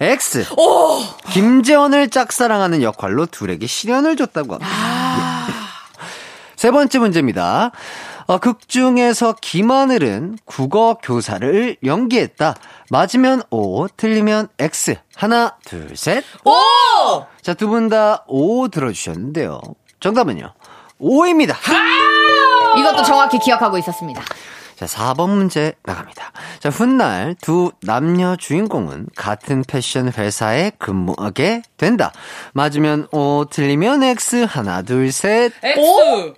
X. 오! 김재원을 짝사랑하는 역할로 둘에게 시련을 줬다고 합니다. 아. 예. 세 번째 문제입니다. 어, 극 중에서 김하늘은 국어 교사를 연기했다. 맞으면 O, 틀리면 X. 하나, 둘, 셋. 오! 자, 두 분 다 O 들어주셨는데요. 정답은요. O입니다. 이것도 정확히 기억하고 있었습니다. 자, 4번 문제 나갑니다. 자, 훗날 두 남녀 주인공은 같은 패션 회사에 근무하게 된다. 맞으면 O, 틀리면 X. 하나, 둘, 셋. X.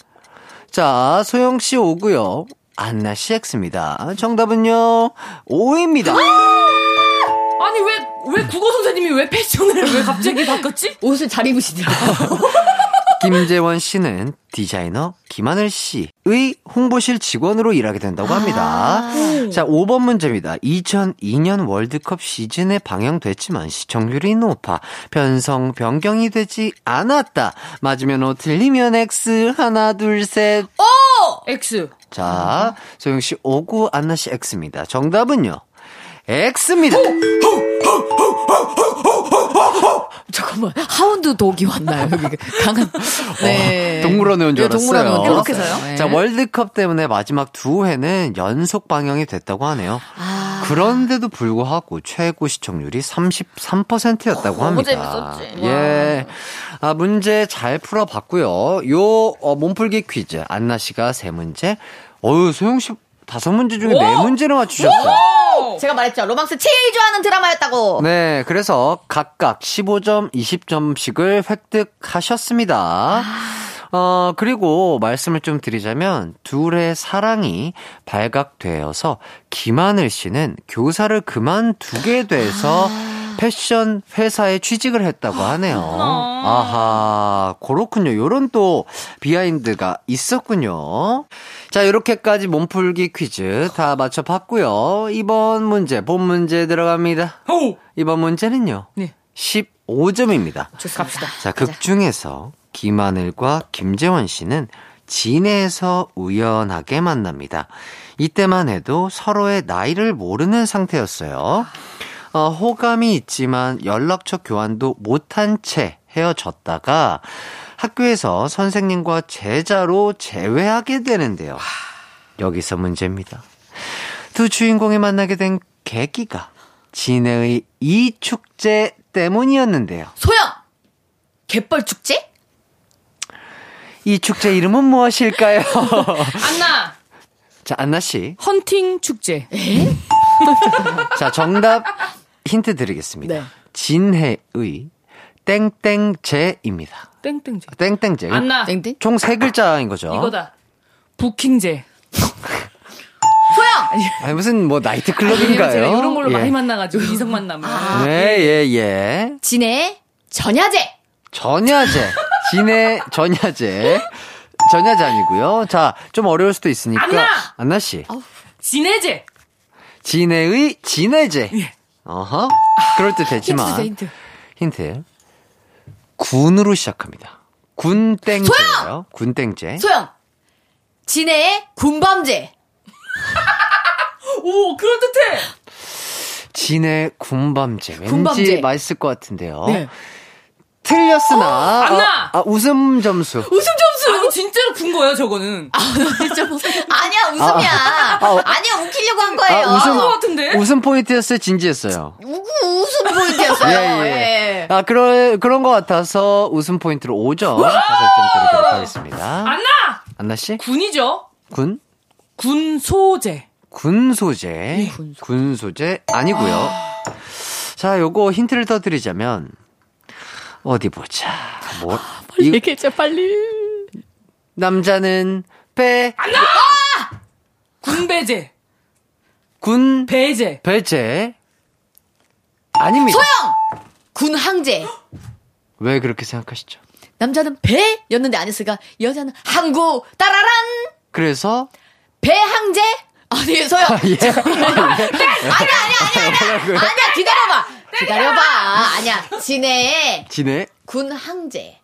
자, 소영씨 오고요. 안나씨 X입니다. 정답은요, O입니다. <gasps> 아니 왜 왜 국어 선생님이 왜 패션을 왜 갑자기 바꿨지? 옷을 잘 입으시더라고요. <laughs> 김재원 씨는 디자이너 김하늘 씨의 홍보실 직원으로 일하게 된다고 합니다. 자, 5번 문제입니다. 2002년 월드컵 시즌에 방영됐지만 시청률이 높아 편성 변경이 되지 않았다. 맞으면 O, 틀리면 X. 하나, 둘, 셋. 오! X. 자, 소영 씨 오구, 안나 씨 X입니다. 정답은요. X입니다. 잠깐만, 하운드 독이 왔나요? 여기 강한. <laughs> 네. 동물원에 온줄 네, 알았어요. 동물원에 온줄 알았어요. 네. 자, 월드컵 때문에 마지막 두 회는 연속 방영이 됐다고 하네요. 그런데도 불구하고 최고 시청률이 33%였다고 너무 합니다. 재밌었지. 예. 아, 문제 잘 풀어봤고요. 요, 어, 몸풀기 퀴즈. 안나 씨가 세 문제. 어유 소영 씨 다섯 문제 중에 네 문제를 맞추셨어요. 제가 말했죠. 로망스 제일 좋아하는 드라마였다고. 네, 그래서 각각 15점, 20점씩을 획득하셨습니다. 어, 그리고 말씀을 좀 드리자면, 둘의 사랑이 발각되어서 김하늘 씨는 교사를 그만두게 돼서 패션 회사에 취직을 했다고 하네요. 아하, 그렇군요. 요런 또 비하인드가 있었군요. 자, 이렇게까지 몸풀기 퀴즈 다 맞춰봤고요. 이번 문제, 본 문제 들어갑니다. 오. 이번 문제는요. 네. 15점입니다. 갑시다. 자, 극 중에서 김하늘과 김재원 씨는 진해에서 우연하게 만납니다. 이때만 해도 서로의 나이를 모르는 상태였어요. 어, 호감이 있지만 연락처 교환도 못한 채 헤어졌다가 학교에서 선생님과 제자로 재회하게 되는데요. 여기서 문제입니다. 두 주인공이 만나게 된 계기가 진해의 이 축제 때문이었는데요. 소영! 갯벌 축제? 이 축제 이름은 무엇일까요? <laughs> 안나. 자, 안나 씨. 헌팅 축제. 자, 정답 힌트 드리겠습니다. 네. 진해의 땡땡제입니다. 땡땡제. 땡땡제. 안나. 땡땡? 총 세 글자인 거죠. 이거다. 부킹제. <laughs> 소영! 아니, 무슨 뭐 나이트 제가 클럽인가요? 이런 걸로 예. 많이 만나가지고 이성 만나면. 네, 예, 예. 진해 전야제! 전야제. 진해 전야제. 전야제 아니고요. 자, 좀 어려울 수도 있으니까. 안나! 안나 씨. 진해제. 진해의 진해제. 예. 어허. 그럴 했지만. 주세요, 힌트. 힌트. 군으로 시작합니다. 군땡제예요. 군땡제. 소영! 진해의 군밤제! <laughs> 오, 그럴듯해. 진해 군밤제. 왠지 군밤제. 맛있을 것 같은데요. 네. 틀렸으나 안나! 어, 아, 웃음 점수. 웃음 점수. 아니, 진짜로 군 거예요, 저거는. <laughs> 아니야, 웃음이야. 아, 아, 니야 웃기려고 한 거예요. 아, 웃음 것 같은데? 웃음 포인트였어요, 진지했어요. 우구 웃음 포인트였어요. 예, 예. 예. 아, 그런 그런 것 같아서 웃음 포인트로 5점 가설점 드리도록 하겠습니다. 안나! 안나 씨? 군이죠. 군? 군소제. 군소재. 군소재 아니고요. 자, 요거 힌트를 더 드리자면 어디 보자. 뭐 이, 얘기해줘, 빨리. 남자는 배, 군배제. 군, 배제. 배제 아닙니다. 소영! 군항제. 왜 그렇게 생각하시죠? 남자는 배였는데 안 했으니까 여자는 항구 따라란 그래서 배항제 아니, 소영. 예. 아니야, 아니야, 아니야, 아니야. 아니야, 기다려봐. 기다려봐. 아니야, 진해? 군 항제.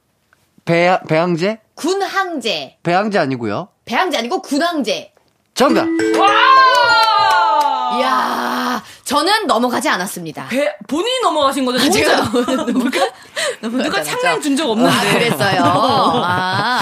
배, 배항제? 군 항제. 배항제 아니고요 배항제 아니고 군 항제. 정답! 이야, 저는 넘어가지 않았습니다. 배, 본인이 넘어가신 거죠? 아, 제가? 누가, 누가 창란 준적 없는데. 아, 그랬어요. <laughs> 아.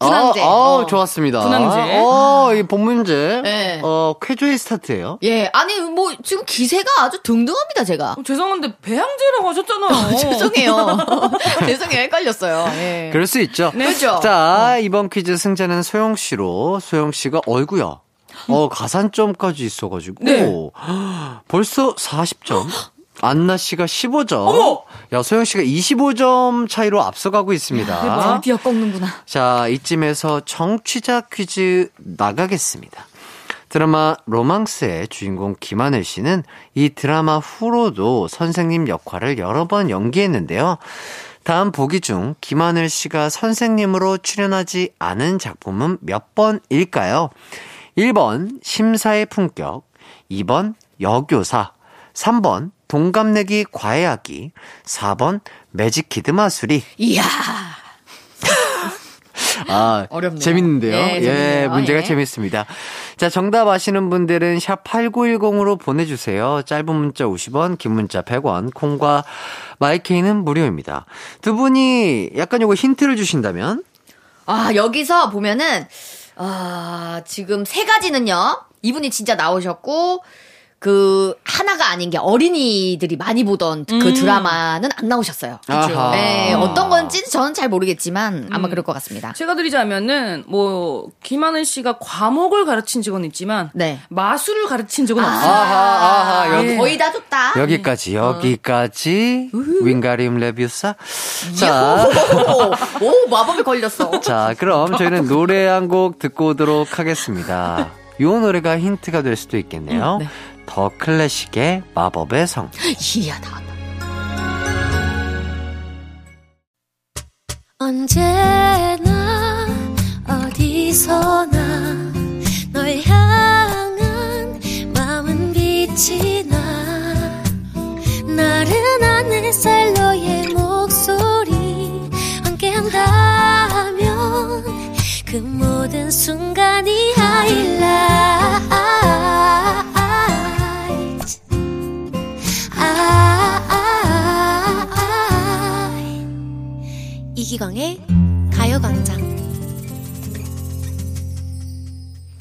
군항제. 어, 어, 어. 좋았습니다. 군항제. 어, 이 본 문제. 네. 어, 쾌조의 스타트예요 예, 아니, 뭐, 지금 기세가 아주 등등합니다, 제가. 어, 죄송한데 배항제라고 하셨잖아요. <laughs> 죄송해요. <laughs> 죄송해요. 헷갈렸어요. 예. 그럴 수 있죠. 그렇죠. 자, 이번 퀴즈 승자는 소영 씨로 소영 씨가 얼구야. 어, 가산점까지 있어가지고. 네. <gasps> 벌써 40점. <gasps> 안나 씨가 15점. 야, 소영 씨가 25점 차이로 앞서가고 있습니다. 드디어 꺾는구나. 자, 이쯤에서 정취자 퀴즈 나가겠습니다. 드라마 로망스의 주인공 김하늘 씨는 이 드라마 후로도 선생님 역할을 여러 번 연기했는데요. 다음 보기 중 김하늘 씨가 선생님으로 출연하지 않은 작품은 몇 번일까요? 1번 심사의 품격, 2번 여교사, 3번 동갑내기 과외하기, 4번 매직키드 마술이. 이야. 아, 어렵네요. 재밌는데요. 네, 예, 재밌네요. 문제가 예. 재밌습니다. 자, 정답 아시는 분들은 샵 8910으로 보내주세요. 짧은 문자 50원, 긴 문자 100원, 콩과 마이케이는 무료입니다. 두 분이 약간 요거 힌트를 주신다면? 아, 여기서 보면은, 아, 지금 세 가지는요. 이분이 진짜 나오셨고, 그, 하나가 아닌 게 어린이들이 많이 보던 그 음. 드라마는 안 나오셨어요. 아하. 네, 어떤 건지 저는 잘 모르겠지만 아마 그럴 것 같습니다. 제가 드리자면은 뭐 김하늘 씨가 과목을 가르친 적은 있지만 네. 마술을 가르친 적은 없어요. 아하, 아하, 여기. 거의 다 줬다. 여기까지, 여기까지. 윙가림 레뷰사. 자, 오, 오, 마법에 걸렸어. 자, 그럼 <laughs> 저희는 노래 한 곡 듣고 오도록 하겠습니다. 요 노래가 힌트가 될 수도 있겠네요. 네. 더 클래식의 마법의 성. 이야, 나왔다. 언제나 어디서나 널 향한 마음은 빛이 나 나른한 햇살 너의 목소리 함께한다면 그 모든 순간이 하이라 이기광의 가요광장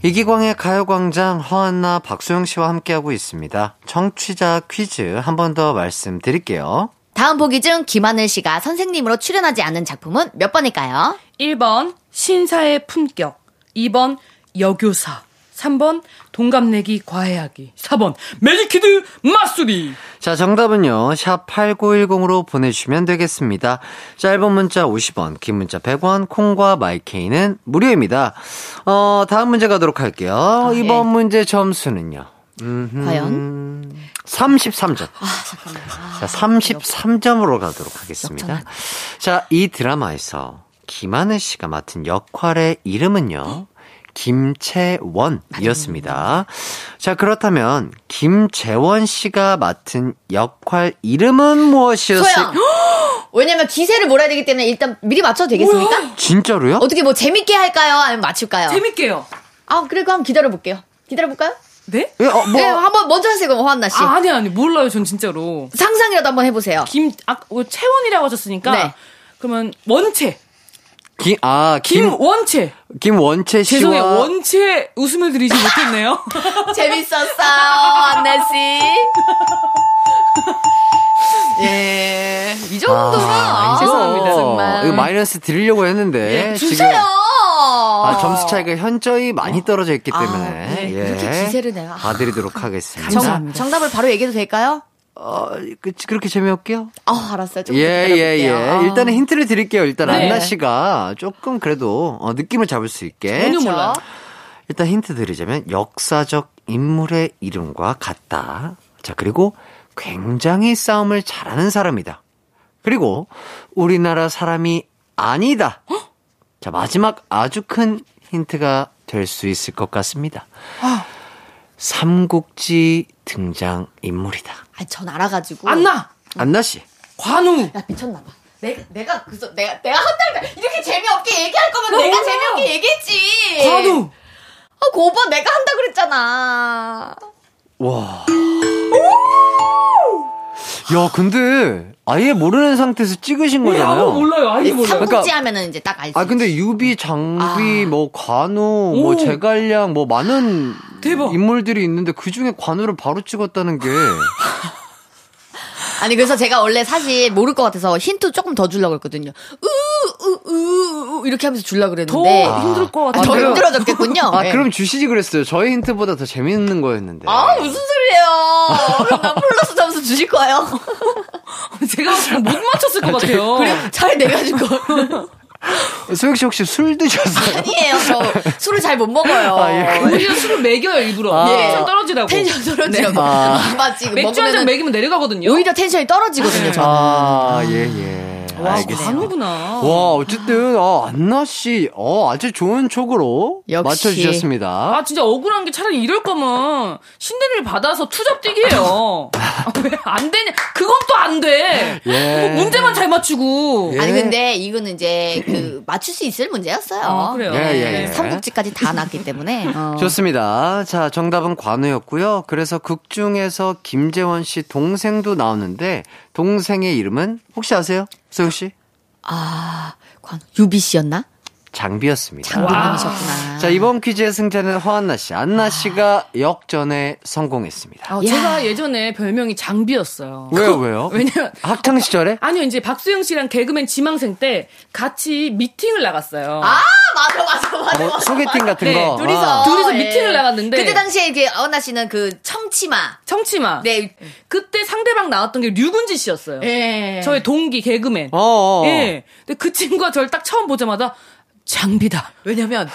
이기광의 가요광장 허한나 박소영 씨와 함께하고 있습니다. 청취자 퀴즈 한 번 더 말씀드릴게요. 다음 보기 중 김하늘 씨가 선생님으로 출연하지 않은 작품은 몇 번일까요? 1번 신사의 품격, 2번 여교사, 3번 동갑내기 과외하기, 4번 매직키드 마술이. 자, 정답은요. 샵 8910으로 보내주시면 되겠습니다. 짧은 문자 50원, 긴 문자 100원, 콩과 마이케이는 무료입니다. 어, 다음 문제 가도록 할게요. 이번 문제 점수는요. 음흠. 과연? 33점. 아, 잠깐만. 아, 자, 33점으로 가도록 하겠습니다. 역전하네. 자, 이 드라마에서 김하늘 씨가 맡은 역할의 이름은요. 김채원이었습니다. 자, 그렇다면 김재원 씨가 맡은 역할 이름은 무엇이었을까요? 소영! <gasps> 왜냐면 기세를 몰아야 되기 때문에 일단 미리 맞춰도 되겠습니까? 진짜로요? 어떻게 뭐 재밌게 할까요? 아니면 맞출까요? 재밌게요. 아, 그래, 그럼 기다려볼게요. 기다려볼까요? 네? 예, 어, 뭐, 네, 한번 먼저 하세요, 그럼 허한나 씨. 아, 아니, 아니, 몰라요, 전 진짜로. 상상이라도 한번 해보세요. 김, 아, 어, 채원이라고 하셨으니까. 네. 그러면 원채. 김, 아, 김, 김원채. 김원채 씨와. 죄송해요, 원채 웃음을 드리지 못했네요. <laughs> 재밌었어요, 한나 씨. <laughs> 예, 이 정도면. 아, 이거, 죄송합니다, 정말. 이거 마이너스 드리려고 했는데. 예, 주세요! 아, 점수 차이가 현저히 많이 떨어져 있기 때문에. 네, 예. 그렇게 기세를 내요. 아. 봐드리도록 하겠습니다. 정, 정답을 바로 얘기해도 될까요? 어, 그, 그렇게 재미없게요? 아, 알았어요. 예, 예, 예. 아. 일단은 힌트를 드릴게요. 일단 네. 안나 씨가 조금 그래도 어, 느낌을 잡을 수 있게. 전혀 몰라요. 일단 힌트 드리자면 역사적 인물의 이름과 같다. 자, 그리고 굉장히 싸움을 잘하는 사람이다. 그리고 우리나라 사람이 아니다. 자, 마지막 아주 큰 힌트가 될 수 있을 것 같습니다. 삼국지 등장 인물이다. 아, 전 알아가지고. 안나 안나 씨. 관우 야, 미쳤나봐. 내가, 내가, 그래서 내가, 내가 한 달, 이렇게 재미없게 얘기할 거면 내가 몰라. 재미없게 얘기했지. 관우 아, 그 오빠 내가 한다 그랬잖아. 와. 야, 근데 아예 모르는 상태에서 찍으신 거잖아요. 아무 몰라요 아예 몰라요 삼국지 그러니까- 하면은 이제 딱 알지. 아 근데 유비, 장비, 아. 뭐 관우, 뭐 오. 제갈량, 뭐 많은 대박. 인물들이 있는데 그 중에 관우를 바로 찍었다는 게 아니, 그래서 제가 원래 사실 모를 것 같아서 힌트 조금 더 주려고 했거든요. 으, 으, 으, 으, 이렇게 하면서 주려고 더 그랬는데. 힘들 것 아, 같아 더 그럼- 힘들어졌겠군요. 아 네. 그럼 주시지 그랬어요. 저희 힌트보다 더 재밌는 거였는데. 아, 무슨 소리예요. 그럼 나 플러스 점수 주실 거예요. 제가 못 맞췄을 것 같아요 그래, 잘 내가지고. <laughs> <laughs> 소영 씨 혹시 술 드셨어요? 아니에요. 저 술을 잘 못 먹어요. 아, 예. 오히려 술을 먹여요 일부러 아. 텐션 떨어지라고 텐션 떨어지라고. 아. 맞지. 맥주 한 잔 먹이면 내려가거든요 오히려 텐션이 떨어지거든요, 저는. 아, 예, 예. 와 알겠습니다. 관우구나 와, 어쨌든, 어, 안나 씨, 어, 아주 좋은 촉으로 역시. 맞춰주셨습니다. 아 진짜 억울한 게 차라리 이럴 거면 신뢰를 받아서 투잡 뛰기 해요. 아, 왜안 되냐? 그건 또 안 돼. 예. 뭐 문제만 잘 맞추고. 예. 아니 근데 이거는 이제 그 맞출 수 있을 문제였어요. 어, 그래요. 예, 예, 예. 삼국지까지 다 났기 때문에. <laughs> 어. 좋습니다. 자, 정답은 관우였고요. 그래서 극 중에서 김재원 씨 동생도 나오는데, 동생의 이름은 혹시 아세요? 소영 씨? 아, 관 유비 씨였나? 장비였습니다. 장군님이셨구나. 자, 이번 퀴즈의 승자는 허한나 씨, 안나 씨가 역전에 성공했습니다. 어, 제가 예전에 별명이 장비였어요. 왜요, 왜요? <laughs> 왜냐면 학창 시절에? 아니요 이제 박수영 씨랑 개그맨 지망생 때 같이 미팅을 나갔어요. 아, 맞아, 맞아, 맞아. 뭐, 소개팅 같은 네, 거. 둘이서. 아. 둘이서 예. 미팅을 나갔는데 그때 당시에 이게 어나 씨는 그 청치마. 청치마. 네. 그때 상대방 나왔던 게 류군지 씨였어요. 예. 저의 동기 개그맨. 어, 어. 예. 근데 그 친구가 저를 딱 처음 보자마자 장비다. 왜냐면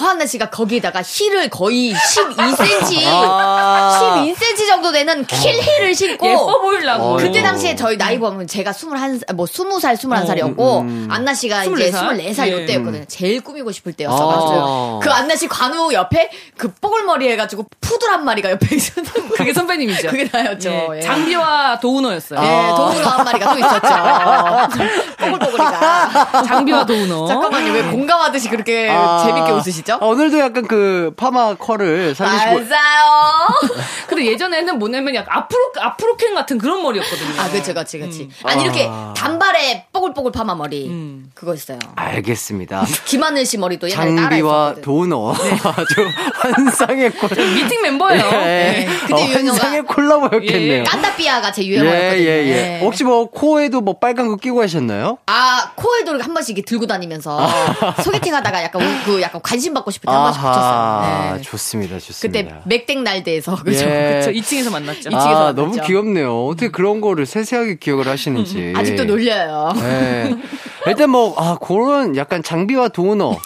허한나 씨가 거기에다가 힐을 거의 12cm, 아. 12cm 정도 되는 킬 힐을 신고 예뻐 보이려고. 그때 당시에 저희 나이 보면 제가 21, 뭐 20살, 21살이었고, 음. 안나 씨가 이제 24살? 24살 예. 요때였거든요. 제일 꾸미고 싶을 때였어가지고. 아. 그 안나 씨 관우 옆에 그 뽀글머리 해가지고 푸들 한 마리가 옆에 있었는데. 그게 선배님이죠. 그게 나였죠. 예. 예. 장비와 도우너였어요. 예, 동물로 한 마리가 또 있었죠. <laughs> 뽀글뽀글이가. 장비와 도우너. 잠깐만요, 왜 공감하듯이 그렇게 아. 재밌게 웃으시죠? 아, 오늘도 약간 그 파마 컬을 살리시고. 맞아요. <laughs> 근데 예전에는 뭐냐면 약간 앞으로 앞으로 캔 같은 그런 머리였거든요. 아, 그치, 그치, 그치. 아니, 이렇게 단발에 뽀글뽀글 파마 머리. 음. 그거였어요. 알겠습니다. <laughs> 김하늘 씨 머리도 옛날에 따라 장비와 했었거든. 도너. <laughs> 아주 환상의 콜. 미팅 멤버예요. 예. 네. 그때 어, 환상의 콜라보였겠네요. 깐다삐아가 제 예, 유행어였거든요. 예, 예. 네. 혹시 뭐 코에도 뭐 빨간 거 끼고 하셨나요? 아, 코에도 한 번씩 이렇게 들고 다니면서 소개팅 하다가 약간 우- 그 약간 관심 받고 싶을 때 한 번씩 붙였어요. 네. 좋습니다, 좋습니다. 그때 맥땡 날대에서 그죠? 예. 저 2층에서 만났죠. 이- 아, 이쪽에서 너무 만났죠. 귀엽네요. 어떻게 그런 거를 세세하게 기억을 하시는지. 아직도 놀려요. 네. 일단 뭐, 아, 그런 약간 장비와 도너. 네.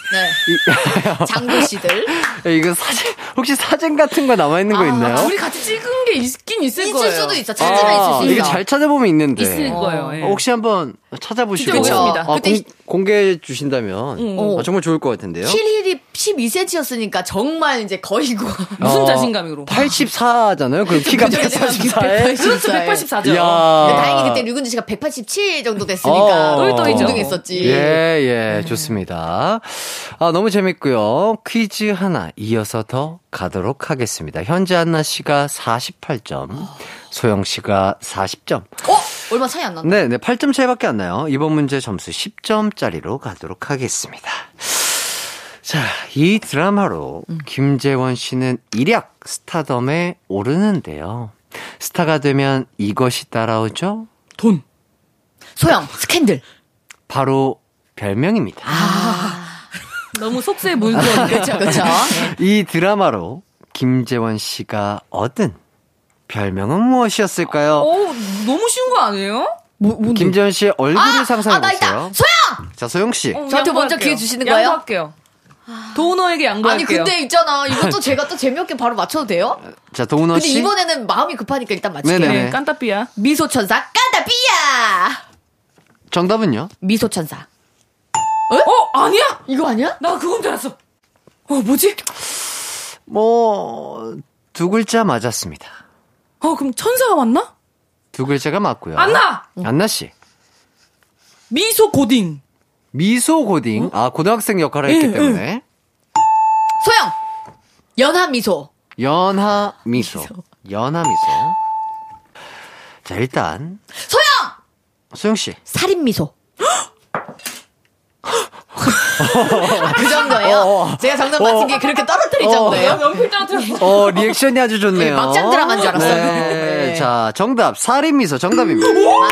<laughs> 장도 씨들. 이거 사진, 혹시 사진 같은 거 남아있는 거 아, 있나요? 둘이 같이 찍은 게 있긴 있을, 있을 거예요. 수도 있어. 찾으면 있을 수 이게 있어. 잘 찾아보면 있는데. 있을 거예요. 예. 어, 혹시 한번 찾아보시고. 오겠습니다. 아, 그때 공, 공개해 주신다면 어. 아, 정말 좋을 것 같은데요. 힐힐이 12cm였으니까 정말 이제 거의고. <laughs> 무슨 어, 자신감으로? 84잖아요. 그럼 <laughs> 키가 그죠, 184에. 그렇죠, 184죠. 이야. 근데 다행히 그때 류근지 씨가 187 정도 됐으니까 어. 동등했었지. 예, 예, 좋습니다. 아, 너무 재밌고요. 퀴즈 하나 이어서 더 가도록 하겠습니다. 현재 한나 씨가 48점, 소영 씨가 40점. 어? 얼마 차이 안 났나? 네, 네, 8점 차이밖에 안 나요. 이번 문제 점수 10점짜리로 가도록 하겠습니다. 자, 이 드라마로 김재원 씨는 일약 스타덤에 오르는데요. 스타가 되면 이것이 따라오죠? 돈. 소영, 스캔들. 바로 별명입니다. <laughs> 너무 속세에 물들어. 그쵸, 그쵸. 이 드라마로 김재원 씨가 얻은 별명은 무엇이었을까요? 어, 너무 쉬운 거 아니에요? 김재원 씨의 얼굴을 아, 상상해 아. 보세요. 소영! 자, 소영 씨. 어, 저한테 먼저. 기회 주시는 거예요? 양보할게요. 도너에게 양보할게요. 아니, 근데 있잖아. 이것도 제가 또 재미없게 바로 맞춰도 돼요? 자, 도훈어 근데 씨. 이번에는 마음이 급하니까 일단 맞출게요. 네네. 네, 깐따삐야. 미소천사, 까다삐야! 정답은요? 미소천사. 어, 아니야? 이거 아니야? 나 그건 줄 알았어. 어, 뭐지? 뭐 두 글자 맞았습니다. 어, 그럼 천사가 맞나? 두 글자가 맞고요. 안나! 안나 씨. 미소 고딩. 미소 고딩. 아, 고등학생 역할을 예, 했기 예. 때문에. 소영! 연한 미소. 연하 미소. 연하 미소. 자, 일단 소영! 소영 씨. 살인 미소. <gasps> 아, 그 정도예요? 제가 정답 맞힌 게 그렇게 떨어뜨릴 정도예요? 연필 떨어뜨렸어. 어, 리액션이 아주 좋네요. 네, 막장 드라마인 줄 알았어요. 네. 네. 자, 정답. 살인 미소 정답입니다. 맞다.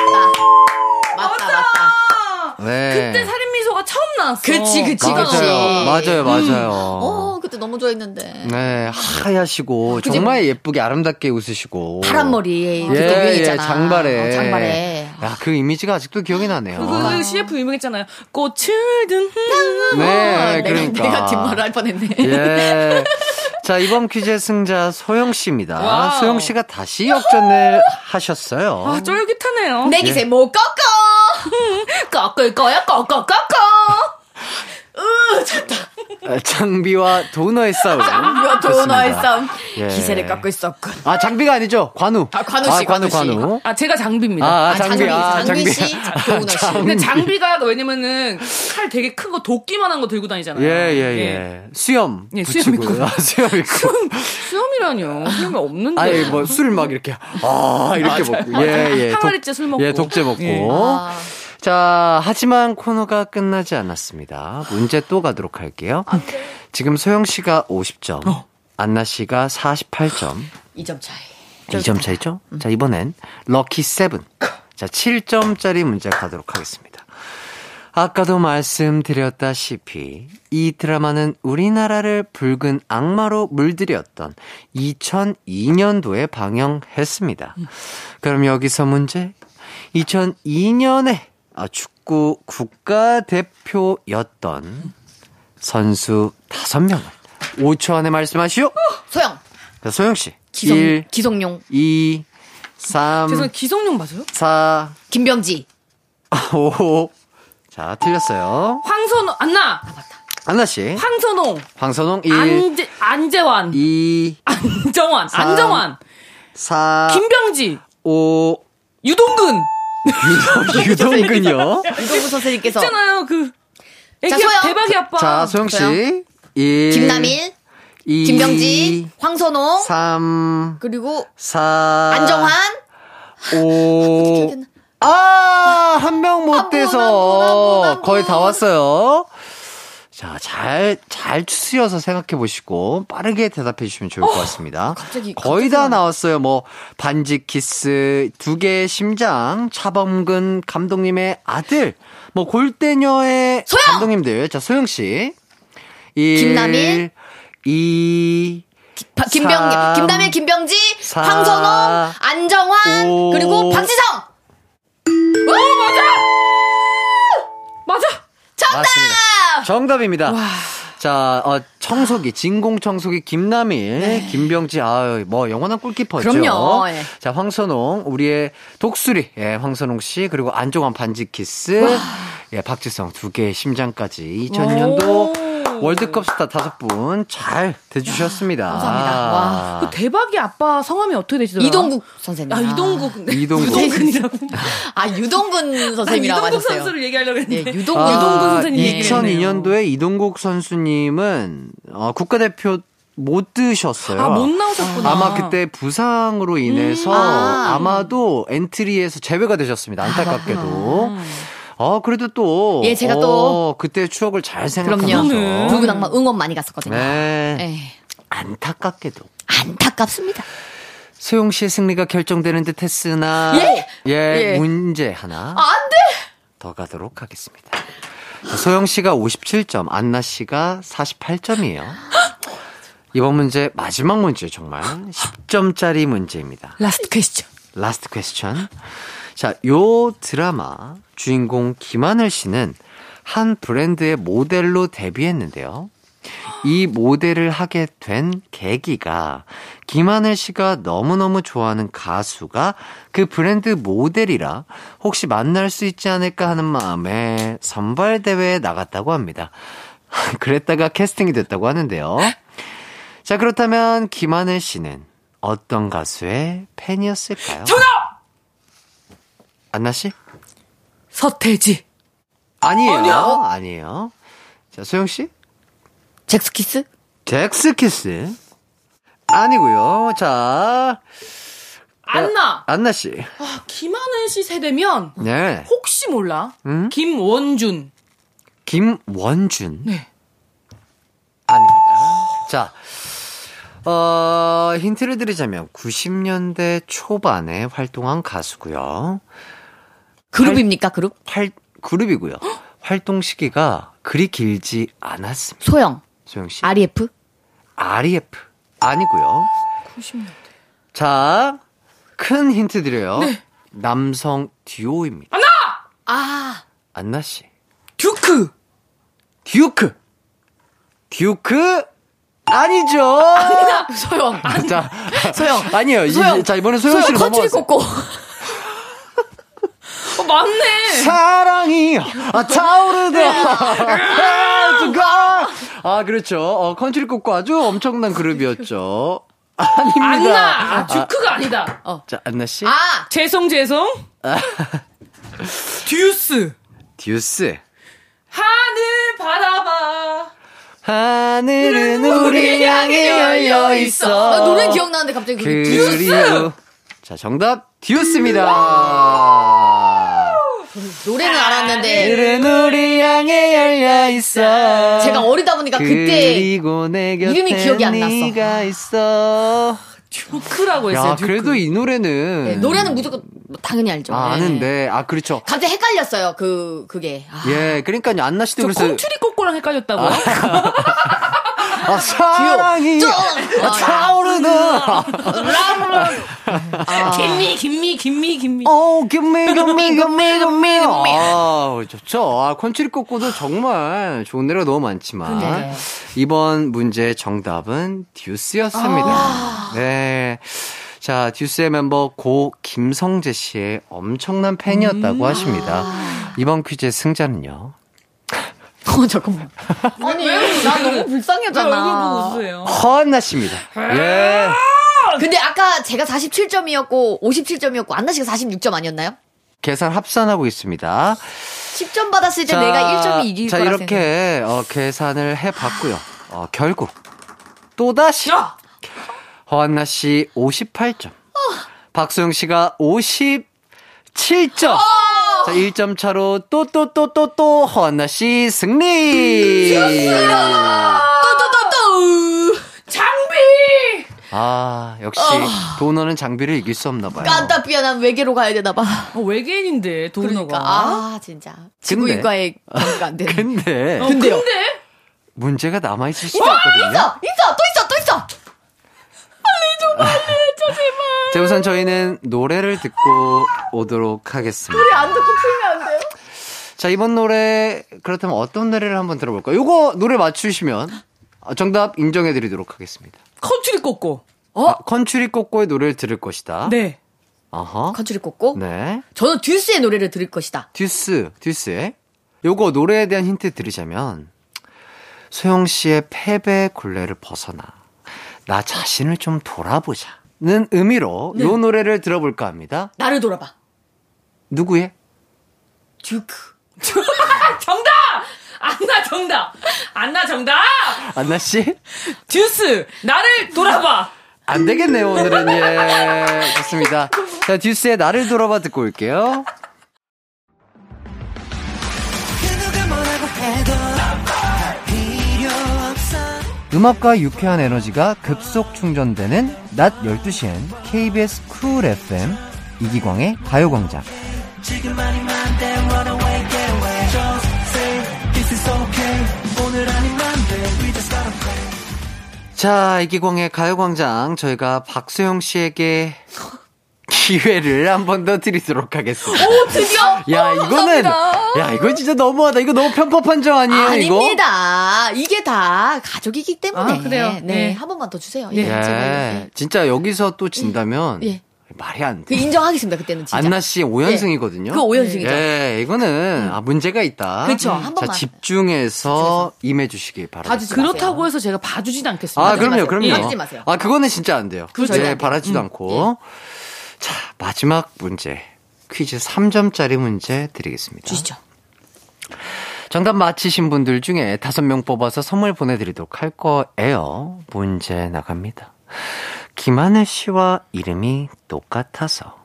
맞다, 맞다. 네. 그때 살인 미소가 처음 나왔어. 그치, 그치, 맞아요. 그치. 맞아요, 맞아요. 어, 그때 너무 좋아했는데. 네, 하얗시고 정말 예쁘게 아름답게 웃으시고 파란 머리 그때 예. 예, 장발에. 어, 장발에. 야, 그 이미지가 아직도 기억이 나네요. 그 CF 유명했잖아요. 꽃을 든. 네, 내가, 그러니까. 내가 뒷말을 할 뻔했네. 예. 자, 이번 퀴즈의 승자 소영 씨입니다. 와우. 소영 씨가 다시 역전을 하셨어요. 아, 쫄깃하네요. 내 기세 못 꺾어! <laughs> 꺾을 거야, 꺾어, 꺾어! <laughs> 으, 좋다. 아, 장비와 도우너의 싸움. 장비와 도우너의 좋습니다. 싸움. 예. 기세를 꺾고 있었군. 아, 장비가 아니죠. 관우. 아, 관우 씨, 관우, 관우 씨. 관우. 아, 제가 장비입니다. 아, 아, 장비, 아, 장비 씨, <laughs> 도훈아 씨. 근데 장비가 왜냐면은 칼 되게 큰 거 도끼만한 거 들고 다니잖아요. 예, 예, 예. 수염. 예, 수염. 있고. 아, 수염 있고. 수염이라뇨. 수염이 없는데. 아니, 뭐, 술막 이렇게, 아, 이렇게 맞아요. 먹고. 예, 예. 항아리째 술 먹고. 예, 독재 먹고. 예. 아, 자, 하지만 코너가 끝나지 않았습니다. 문제 또 가도록 할게요. 지금 소영 씨가 50점, 안나 씨가 48점, 2점 차이. 2점 차이죠? 자, 이번엔 럭키 세븐. 자, 7점짜리 문제 가도록 하겠습니다. 아까도 말씀드렸다시피 이 드라마는 우리나라를 붉은 악마로 물들였던 2002년도에 방영했습니다. 그럼 여기서 문제. 2002년에 아, 축구 국가대표였던 선수 5명을 5초 안에 말씀하시오. 소영. 자, 소영 씨. 기성, 1, 기성용. 2, 3, 죄송해요. 기성용 맞아요? 4, 김병지. 5. 자, 틀렸어요. 황선홍, 안나! 안나 씨. 황선홍. 황선홍 1, 안재, 안재환. 2, 안정환. 삼, 안정환. 4, 김병지. 5. 유동근. 유동근요. <laughs> 유동근 선생님께서. 있잖아요, 그. 자, 애기 소영. 대박이 아빠. 자, 소영 씨. 소영. 1, 김남일. 2, 김병지. 황선홍. 3, 그리고 4, 안정환. 5. <laughs> 아, 한 명 못 돼서 거의 분. 다 왔어요. 자, 잘, 잘 추스려서 생각해 보시고 빠르게 대답해 주시면 좋을 것 같습니다. 갑자기, 거의 다 나왔어요. 뭐, 반지 키스, 두 개의 심장, 차범근 감독님의 아들, 뭐, 골대녀의 소영! 감독님들. 자, 소영씨. 1, 김남일. 2, 바- 김병, 삼, 김남일, 김병지, 사, 황선홍, 안정환, 오. 그리고 박지성! 맞아! 정답! 맞습니다. 정답입니다. 자, 어, 청소기, 진공 청소기 김남일, 김병지, 아유, 뭐, 영원한 골키퍼죠. 네. 그럼요, 예. 자, 황선홍, 우리의 독수리, 예, 황선홍 씨, 그리고 안정환 반지키스, 예, 박지성 두 개의 심장까지 2002년도 월드컵 스타 다섯 분 잘 대주셨습니다. 감사합니다. 와. 그 대박이 아빠 성함이 어떻게 되시더라고요? 이동국 선생님. 아, 이동국. 네. 이동국. 유동근이라고. <laughs> 아, 유동근 선생님이라고 이동국 하셨어요. 선수를 얘기하려고 했는데. 네, 유동근. 유동근 아, 선생님 얘기를 2002년도에 이동국 선수님은 어, 국가대표 못 드셨어요. 아, 못 나오셨구나. 아마 그때 부상으로 인해서 아. 아마도 엔트리에서 제외가 되셨습니다. 안타깝게도. 어, 그래도 또. 예, 제가 어, 또- 그때 추억을 잘 그럼요. 생각하면서. 붉은 악마 응원 많이 갔었거든요. 네. 예. 안타깝게도. 안타깝습니다. 소영 씨의 승리가 결정되는 듯 했으나. 예? 예, 예. 문제 하나. 안 돼! 더 가도록 하겠습니다. 자, 소영 씨가 57점, 안나 씨가 48점이에요. 이번 문제 마지막 문제 정말 10점짜리 문제입니다. Last question. Last question. 자, 요 드라마 주인공 김하늘 씨는 한 브랜드의 모델로 데뷔했는데요. 이 모델을 하게 된 계기가 김하늘 씨가 너무너무 좋아하는 가수가 그 브랜드 모델이라 혹시 만날 수 있지 않을까 하는 마음에 선발대회에 나갔다고 합니다. <laughs> 그랬다가 캐스팅이 됐다고 하는데요. 자, 그렇다면 김하늘 씨는 어떤 가수의 팬이었을까요? 정답! 안나 씨? 서태지. 아니에요. 아니야? 아니에요. 자, 소영 씨? 잭스키스? 잭스키스. 아니고요. 자, 안나. 안나 씨. 아, 김하늘 씨 세대면 네. 혹시 몰라. 음? 김원준. 김원준. 네. 아닙니다. 자, 어, 힌트를 드리자면 90년대 초반에 활동한 가수고요. 그룹입니까, 그룹? 활, 그룹이고요. 활동 시기가 그리 길지 않았습니다. 소영. 소영 씨. REF? REF. 아니고요. 90년대. 자, 큰 힌트 드려요. 네. 남성 듀오입니다. 안나! 아, 안나 씨. 듀크. 듀크. 듀크 아니죠. 아니다, 소영. 자, 소영. 아니요. 이- 소영. 자, 이번엔 소영 컨트리 넘어가세요. 꼬꼬. 어, 맞네. 사랑이 아, 타오르다. 뜨거. 아, 그렇죠. 어, 컨트리 꼬꼬 아주 엄청난 그룹이었죠. 아닙니다. 안나. 아, 듀크가 아니다. 어. 자, 안나 씨. 아, 죄송, 죄송. <laughs> 듀스. 듀스. 하늘 바라봐. 하늘은 우리 향해 열려 있어. 아, 노래 기억나는데 갑자기 그 그리고 자 정답 듀스입니다. 노래는 알았는데 하늘은 우리 향해 열려 있어. 제가 어리다 보니까 그때 그리고 내 곁에 이름이 기억이 안 났어. 듀크라고 했어요. 야 듀크. 그래도 이 노래는 네, 노래는 무조건 뭐 당연히 알죠. 아, 네. 아는데 아 그렇죠. 갑자기 헷갈렸어요. 그 그게. 아, 예, 그러니까요 안나 씨도 저 그래서 컨트리 꼬꼬랑 헷갈렸다고요? 아, <laughs> 사랑이 좀! 아, 타오르다. 아. Gimme, gimme, gimme, gimme. 어, gimme, <laughs> gimme, gimme, gimme. 아, 좋죠. 아, 컨츄리 꼬꼬도 정말 좋은 노래가 너무 많지만. 네. 이번 문제 정답은 듀스였습니다. 아. 네. 자, 듀스의 멤버 고 김성재 씨의 엄청난 팬이었다고 음. 하십니다. 이번 퀴즈의 승자는요. <laughs> 어 잠깐만. 아니 나 너무 불쌍해잖아. 웃으세요? 허한나 씨입니다. 예. 근데 아까 제가 47점이었고 57점이었고 안나 씨가 46점 아니었나요? 계산 합산하고 있습니다. 10점 받았을 때 내가 1점이 이길 자, 거라 이렇게 어, 계산을 해봤고요. 어, 결국 또다시 야! 허한나 씨 58점, 박소영 씨가 57점. 자, 1점 차로 또 또 또 또 또 허한나 씨 승리. 또또또또 장비! 아, 역시 도너는 장비를 이길 수 없나 봐요. 깐따삐야 난 외계로 가야 되나 봐. 어, 외계인인데, 도우너가. 그러니까 아 진짜 지구인과의 관계가 안 되네. <laughs> 근데 어, 근데요? 근데? 문제가 남아 있을 수도 있어 있거든요. 있어 있어 또 있어 또 있어. 자, 우선 저희는 노래를 듣고 오도록 하겠습니다. 우리 안 듣고 풀면 안 돼요? 자, 이번 노래, 그렇다면 어떤 노래를 한번 들어볼까요? 요거 노래 맞추시면 어, 정답 인정해드리도록 하겠습니다. 컨트리 꼬꼬. 아, 컨츄리 꼬꼬의 노래를 들을 것이다. 네. 어허. 컨츄리 꼬꼬 네. 저는 듀스의 노래를 들을 것이다. 듀스, 듀스의. 요거 노래에 대한 힌트 드리자면, 소영 씨의 패배 굴레를 벗어나, 나 자신을 좀 돌아보자. 는 의미로 요 노래를 들어볼까 합니다. 나를 돌아봐. 누구의? 듀크. <laughs> 정답! 안나 정답! 안나 정답! 안나 씨? 듀스! 나를 돌아봐! 안 되겠네요, 오늘은. 예. 좋습니다. 자, 듀스의 나를 돌아봐 듣고 올게요. 음악과 유쾌한 에너지가 급속 충전되는 낮 12시엔 KBS 쿨 FM 이기광의 가요광장. 자, 이기광의 가요광장 저희가 박소영 씨에게 기회를 한 번 더 드리도록 하겠습니다. 오 드디어. 야, 어, 이거는 감사합니다. 야, 이거 진짜 너무하다. 이거 너무 편법한 점 아니에요, 이거? 아닙니다. 이게 다 가족이기 때문에. 아, 그래요? 네, 네. 한 번만 더 주세요. 예. 예. 예. 진짜 여기서 또 진다면 예. 말이 안그 돼. 인정하겠습니다. 그때는 진짜. 안나 씨 5연승이거든요. 그 5연승이죠. 예, 이거는 아, 문제가 있다. 그쵸, 한 자, 번만. 집중해서 임해 주시기 바랍니다. 봐주지 그렇다고 해서 제가 봐주진 않겠습니다. 아, 그럼요, 그럼요. 봐주지 마세요. 아, 그거는 진짜 안 돼요. 그거 네, 바라지도 음. 않고. 자, 마지막 문제. 퀴즈 3점짜리 문제 드리겠습니다. 주시죠. 정답 맞히신 분들 중에 다섯 명 뽑아서 선물 보내드리도록 할 거예요. 문제 나갑니다. 김하늘 씨와 이름이 똑같아서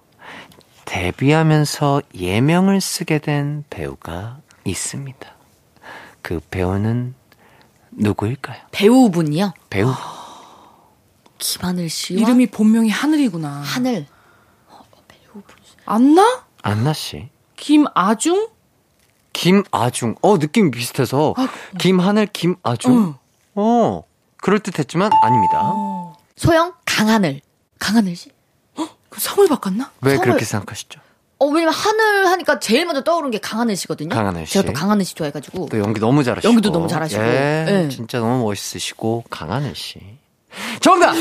데뷔하면서 예명을 쓰게 된 배우가 있습니다. 그 배우는 누구일까요? 배우분이요? 배우. 김하늘 씨와 이름이 본명이 하늘이구나. 하늘. 안나? 안나 씨. 김아중? 김아중. 어, 느낌이 비슷해서. 김하늘, 김아중. 어, 그럴 듯 했지만 아닙니다. 소영 강하늘. 강하늘 씨? 그 성을 바꿨나? 왜 성을- 그렇게 생각하시죠? 어, 왜냐면 하늘 하니까 제일 먼저 떠오른 게 강하늘 씨거든요. 강하늘 씨. 제가 또 강하늘 씨 좋아해가지고. 또 연기 너무 잘하시고. 연기도 너무 잘하시고. 예, 예. 진짜 너무 멋있으시고 강하늘 씨. 정답.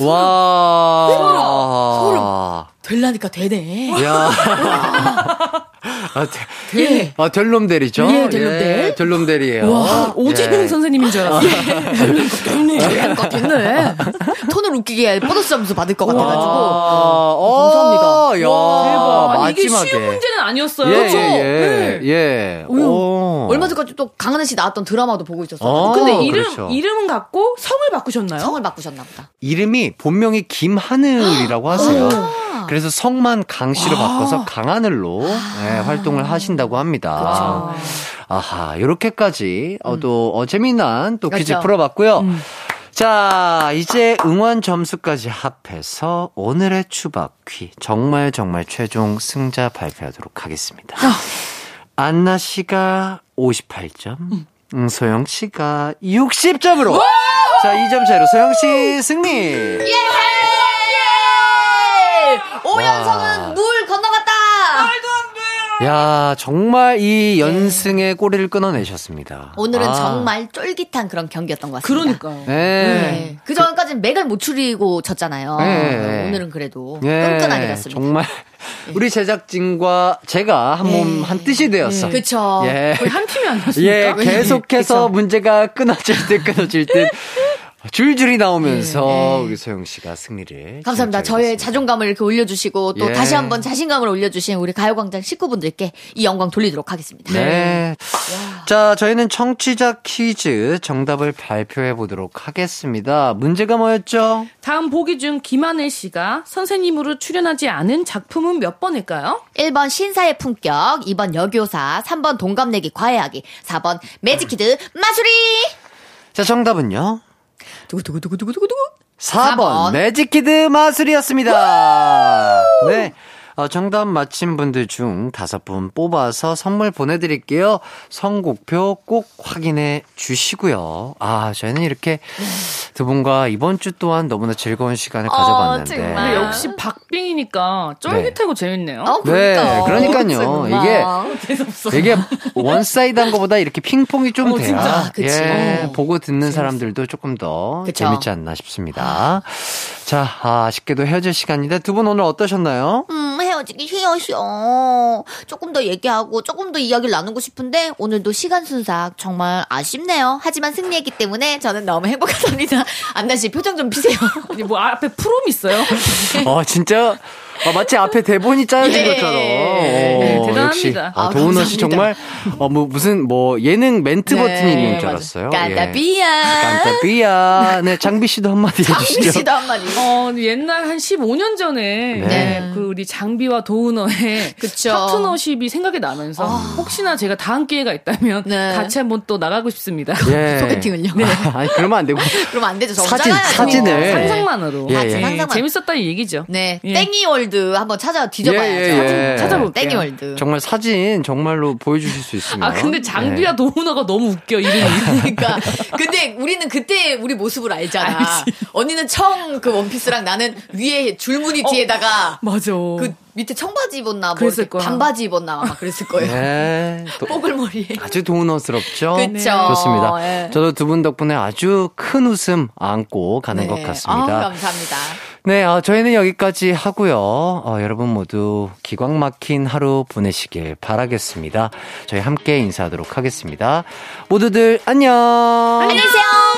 와. 될라니까 되네. 야. 아, 대, 예. 아, 델놈델이죠? 예, 델놈델. 델놈델이에요. 와, 오재명 예. 선생님인 줄 알았어. 될라니까 됐네. 톤을 웃기게 보너스 점수 받을 것 같아가지고. 아, 어, 감사합니다. 야, 와, 대박. 아니, 이게 마지막에. 쉬운 문제는 아니었어요. 예, 그렇죠? 예, 네. 예. 예. 어휴, 오. 얼마 전까지 또 강하늘 씨 나왔던 드라마도 보고 있었어요. 어, 근데 이름, 그렇죠. 이름은 같고 성을 바꾸셨나요? 성을 바꾸셨나 보다. 이름이 본명이 김하늘이라고 하세요. 그래서 성만 강 씨로 바꿔서 강하늘로 예, 활동을 하신다고 합니다. 아하, 요렇게까지 어, 또 어, 재미난 또 퀴즈 그렇죠. 풀어봤고요. 자, 이제 응원 점수까지 합해서 오늘의 추박퀴 정말 정말 최종 승자 발표하도록 하겠습니다. 안나 씨가 58점, 음, 소영 씨가 60점으로. 자, 2점 차이로 소영 씨 승리. 예! 오연성은 물 건너갔다! 야, 정말 이 연승의 꼬리를 끊어내셨습니다. 오늘은 아. 정말 쫄깃한 그런 경기였던 것 같습니다. 그러니까요. 네. 네. 그 전까지는 맥을 못 추리고 졌잖아요. 네. 오늘은 그래도 예, 끈끈하게 졌습니다. 정말 우리 제작진과 제가 한 몸 한 뜻이 되었어. 그쵸. 예. 거의 한 팀이 아니었습니까? 예, 계속해서. 문제가 끊어질 듯 끊어질 듯 <laughs> 줄줄이 나오면서 예, 예. 우리 소영 씨가 승리를. 감사합니다. 저의. 자존감을 이렇게 올려주시고 또 예. 다시 한번 자신감을 올려주신 우리 가요광장 식구분들께 이 영광 돌리도록 하겠습니다. 네. 자, 저희는 청취자 퀴즈 정답을 발표해 보도록 하겠습니다. 문제가 뭐였죠? 다음 보기 중 김하늘 씨가 선생님으로 출연하지 않은 작품은 몇 번일까요? 1번 신사의 품격, 2번 여교사, 3번 동갑내기 과외하기, 4번 매직키드 마수리! 자, 정답은요? 두구두구두구두구두구 4번, 4번. 매직키드 마술이었습니다. 네. 어, 정답 맞힌 분들 중 다섯 분 뽑아서 선물 보내드릴게요. 선곡표 꼭 확인해 주시고요. 아, 저희는 이렇게 두 분과 이번 주 또한 너무나 즐거운 시간을 가져봤는데. 정말. 근데 역시 박빙이니까 쫄깃하고 재밌네요. 어, 네, 그러니까. 그러니까요. 정말. 이게 이게 one side한 것보다 이렇게 핑퐁이 좀 어, 돼야 진짜. 그치. 예, 어. 보고 듣는 사람들도 조금 더 그쵸. 재밌지 않나 싶습니다. 자, 아, 아쉽게도 헤어질 시간인데 두 분 오늘 어떠셨나요? 음, 헤어지기 싫었어. 조금 더 얘기하고 조금 더 이야기를 나누고 싶은데 오늘도 시간 순삭 정말 아쉽네요. 하지만 승리했기 때문에 저는 너무 행복합니다. <laughs> 안나 씨 표정 좀 피세요. 아니, 뭐 앞에 프롬 있어요? 어, 진짜 아, 마치 앞에 대본이 짜여진 예. 것처럼. 네, 어, 대단합니다. 역시 아, 아, 도훈어 씨. 정말 어, 뭐 무슨 뭐 예능 멘트 네, 버튼이 있는 줄. 알았어요. 깐따비야. 깐따비야. 네, 장비 씨도 한마디 해주시죠. 장미 씨도 한마디. 어, 옛날 한 15년 전에 네. 네, 그 우리 장비와 <laughs> 그쵸. 파트너십이 생각이 나면서 혹시나 제가 다음 기회가 있다면 네. 같이 한번 또 나가고 싶습니다. 예. 소개팅을요? 아, 아니 그러면 안 되고 <laughs> 그럼 안 되죠. 저 사진, 가야죠. 사진을. 상상만으로. 예, 예. 상상만. 재밌었다는 얘기죠. 네, 예. 땡이월드 한번 찾아 뒤져봐야죠. 예, 예, 예. 찾아볼게요. 땡이 월드. 정말 사진 정말로 보여주실 수 있으면. 아 근데 장비와 네. 도우너가 너무 웃겨 이름이. <laughs> 그러니까 근데 우리는 그때 우리 모습을 알잖아. 알지. 언니는 청 그 원피스랑 나는 위에 줄무늬 뒤에다가 맞아. 그 밑에 청바지 입었나, 뭐 그랬을 이렇게 거야. 반바지 입었나 아마 그랬을 거예요. 네. <laughs> 또 뽀글머리에. 아주 동원스럽죠. 그쵸. 좋습니다. 예. 저도 두 분 덕분에 아주 큰 웃음 안고 가는 네. 것 같습니다. 아, 감사합니다. 네, 어, 저희는 여기까지 하고요. 어, 여러분 모두 기광 막힌 하루 보내시길 바라겠습니다. 저희 함께 인사하도록 하겠습니다. 모두들 안녕. 안녕히 계세요.